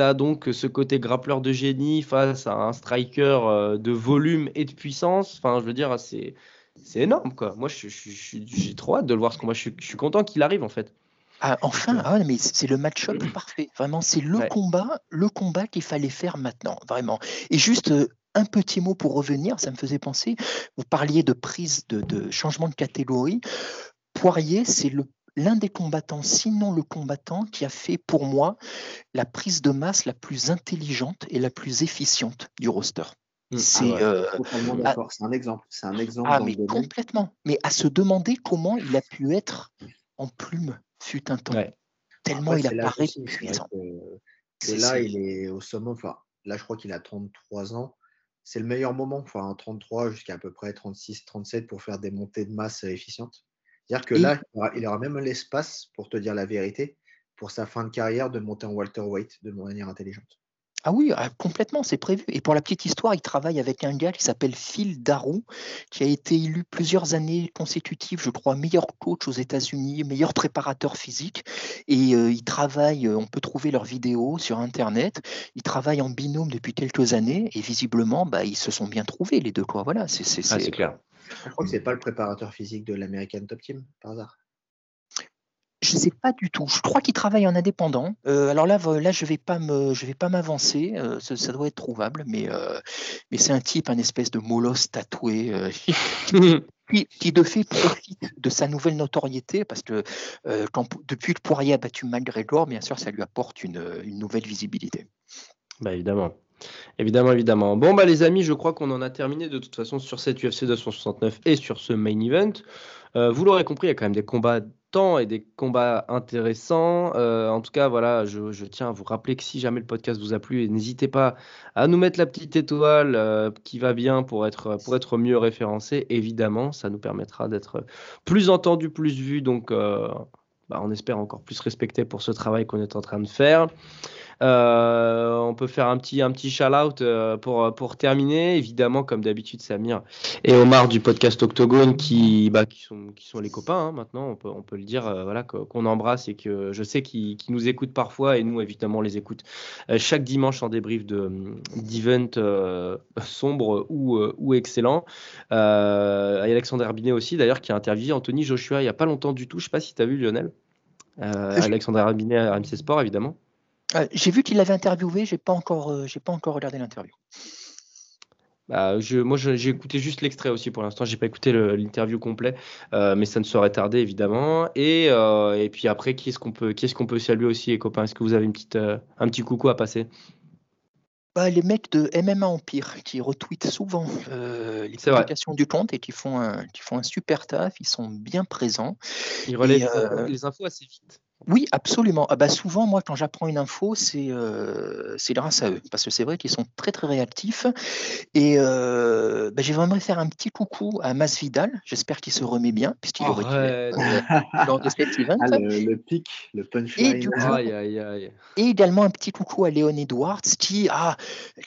Tu as donc ce côté grappleur de génie face à un striker de volume et de puissance. Enfin, je veux dire, c'est c'est énorme, quoi. Moi, j'ai trop hâte de le voir ce combat. Je, suis content qu'il arrive, en fait. Ah, enfin, ah, mais c'est le match-up parfait. Vraiment, c'est le combat, le combat qu'il fallait faire maintenant, vraiment. Et juste euh, un petit mot pour revenir, ça me faisait penser. Vous parliez de prise, de, changement de catégorie. Poirier, c'est l'un des combattants, sinon le combattant, qui a fait pour moi la prise de masse la plus intelligente et la plus efficiente du roster. Mmh. C'est ah euh, C'est un exemple. C'est un exemple. Ah, mais complètement. Mais à se demander comment il a pu être en plume fut un temps. Tellement il apparaît puissant. C'est là, il est au sommet. Enfin, là, je crois qu'il a 33 ans. C'est le meilleur moment, enfin, 33 jusqu'à à peu près 36, 37 pour faire des montées de masse efficientes. C'est-à-dire que là, il aura, même l'espace, pour te dire la vérité, pour sa fin de carrière, de monter en Walter White de manière intelligente. Ah oui, ah, complètement, c'est prévu. Et pour la petite histoire, il travaille avec un gars qui s'appelle Phil Darrow, qui a été élu plusieurs années consécutives, je crois, meilleur coach aux États-Unis, meilleur préparateur physique. Et euh, il travaille, euh, on peut trouver leurs vidéos sur Internet. Ils travaillent en binôme depuis quelques années et visiblement, bah, ils se sont bien trouvés, les deux. Quoi. Voilà, c'est ah, clair. Je crois que ce n'est pas le préparateur physique de l'American Top Team, par hasard. Je ne sais pas du tout. Je crois qu'il travaille en indépendant. Euh, alors là, là, je vais pas me, je vais pas m'avancer. Euh, ça, doit être trouvable, mais euh, mais c'est un type, un espèce de molosse tatoué qui, de fait profite de sa nouvelle notoriété parce que quand, depuis que Poirier a battu McGregor, bien sûr, ça lui apporte une, une nouvelle visibilité. Bah évidemment. Évidemment, évidemment. Bon, bah les amis, je crois qu'on en a terminé de toute façon sur cette UFC 269 et sur ce main event. vous l'aurez compris, il y a quand même des combats et des combats intéressants. Euh, en tout cas, voilà, je, tiens à vous rappeler que si jamais le podcast vous a plu, n'hésitez pas à nous mettre la petite étoile euh, qui va bien pour être, pour être mieux référencé. Évidemment, ça nous permettra d'être plus entendu, plus vu. Donc, euh, bah, on espère encore plus respecté pour ce travail qu'on est en train de faire. On peut faire un petit, un petit shout-out pour, pour terminer. Évidemment, comme d'habitude, Samir et Omar du podcast Octogone qui, bah, qui, sont, qui sont les copains hein, maintenant, on peut, on peut le dire, voilà, qu'on embrasse et que je sais qu'ils nous écoutent parfois et nous, évidemment, on les écoute chaque dimanche en débrief d'event sombre ou, ou excellent. Alexandre Herbinet aussi, d'ailleurs, qui a interviewé Anthony Joshua il n'y a pas longtemps du tout. Je ne sais pas si tu as vu Lionel. Euh, Alexandre Herbinet à RMC Sport, évidemment. Euh, j'ai vu qu'il l'avait interviewé, j'ai pas encore, euh, j'ai pas encore regardé l'interview. Bah, je, moi, j'ai écouté juste l'extrait aussi pour l'instant. J'ai pas écouté l'interview complet, mais ça ne saurait tarder évidemment. Et, et puis après, qui est-ce qu'on peut, qui est-ce qu'on peut saluer aussi, les copains? Est-ce que vous avez une petite, un petit coucou à passer? Bah, les mecs de MMA Empire qui retweetent souvent euh, les publications du compte et qui font, un, qui font un super taf, ils sont bien présents. Ils relaient euh, les infos assez vite. Oui, absolument. Ah bah souvent, moi, quand j'apprends une info, c'est euh, grâce à eux, parce que c'est vrai qu'ils sont très très réactifs. Et euh, bah, j'aimerais faire un petit coucou à Masvidal. J'espère qu'il se remet bien, puisqu'il aurait lors de cet event. Ah, le, pic, le punchline. Et, et, également un petit coucou à Léon Edwards, qui ah,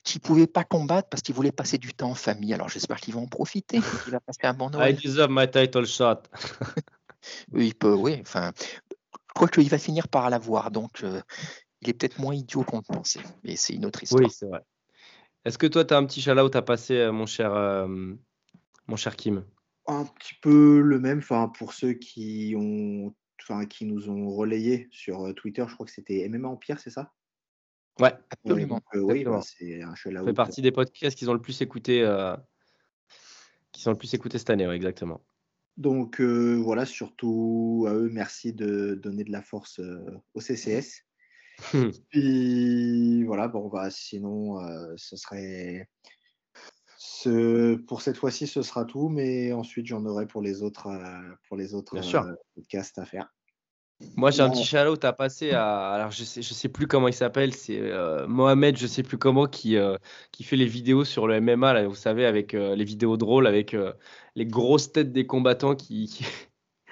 qui pouvait pas combattre parce qu'il voulait passer du temps en famille. Alors j'espère qu'il va en profiter. Il va passer un bon I deserve my title shot. oui, il peut, oui. Enfin, crois qu'il va finir par l'avoir, donc euh, il est peut-être moins idiot qu'on le pensait. Mais c'est une autre histoire. Oui, c'est vrai. Est-ce que toi, tu as un petit shout-out à passer, euh, mon cher, euh, mon cher Kim? Un petit peu le même, enfin, pour ceux qui, ont, enfin, qui nous ont relayé sur Twitter, je crois que c'était MMA Empire, c'est ça? Ouais, absolument. oui, bah, c'est un shout-out. Ça fait partie des podcasts qu'ils ont le plus écouté, qui ont le plus écouté cette année, exactement. Donc voilà, surtout à eux, merci de donner de la force au CCS. Mmh. Puis voilà, bon, bah, sinon, ce serait. Ce, pour cette fois-ci, ce sera tout, mais ensuite, j'en aurai pour les autres, pour les autres podcasts à faire. Moi, j'ai un petit shout à passer à. Alors, je sais, je sais plus comment il s'appelle. C'est Mohamed, je sais plus comment, qui, qui fait les vidéos sur le MMA, là, vous savez, avec les vidéos drôles, avec les grosses têtes des combattants qui,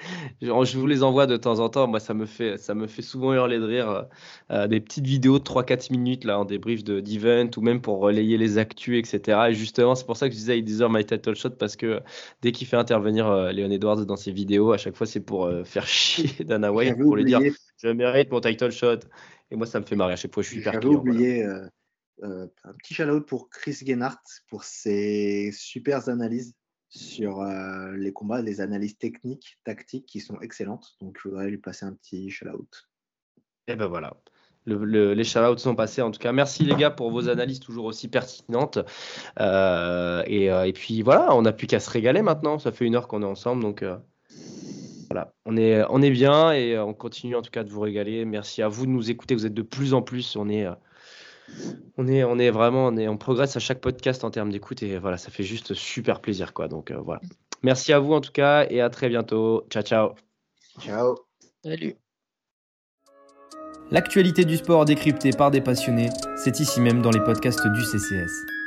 je vous les envoie de temps en temps. Moi, ça me fait, ça me fait souvent hurler de rire. Euh, euh, des petites vidéos de 3-4 minutes là, en débrief d'event ou même pour relayer les actus, etc. Et justement, c'est pour ça que je disais il deserve my title shot parce que dès qu'il fait intervenir euh, Léon Edwards dans ses vidéos, à chaque fois, c'est pour faire chier Dana White, pour lui dire je mérite mon title shot. Et moi, ça me fait marrer à chaque fois. Je suis hyper J'avais oublié un petit shout pour Chris Gennart pour ses super analyses sur les combats, les analyses techniques, tactiques qui sont excellentes. Donc, je voudrais lui passer un petit shout-out. Et ben voilà. les shout-outs sont passés. En tout cas, merci les gars pour vos analyses toujours aussi pertinentes. et, puis voilà, on n'a plus qu'à se régaler maintenant. Ça fait une heure qu'on est ensemble. Donc voilà, on est, on est bien et on continue en tout cas de vous régaler. Merci à vous de nous écouter. Vous êtes de plus en plus. On est on est, on est vraiment, on, est, on progresse à chaque podcast en termes d'écoute et voilà, ça fait juste super plaisir quoi. Donc euh, voilà. Merci à vous en tout cas et à très bientôt. Ciao ciao. Ciao. Salut. L'actualité du sport décryptée par des passionnés, c'est ici même dans les podcasts du CCS.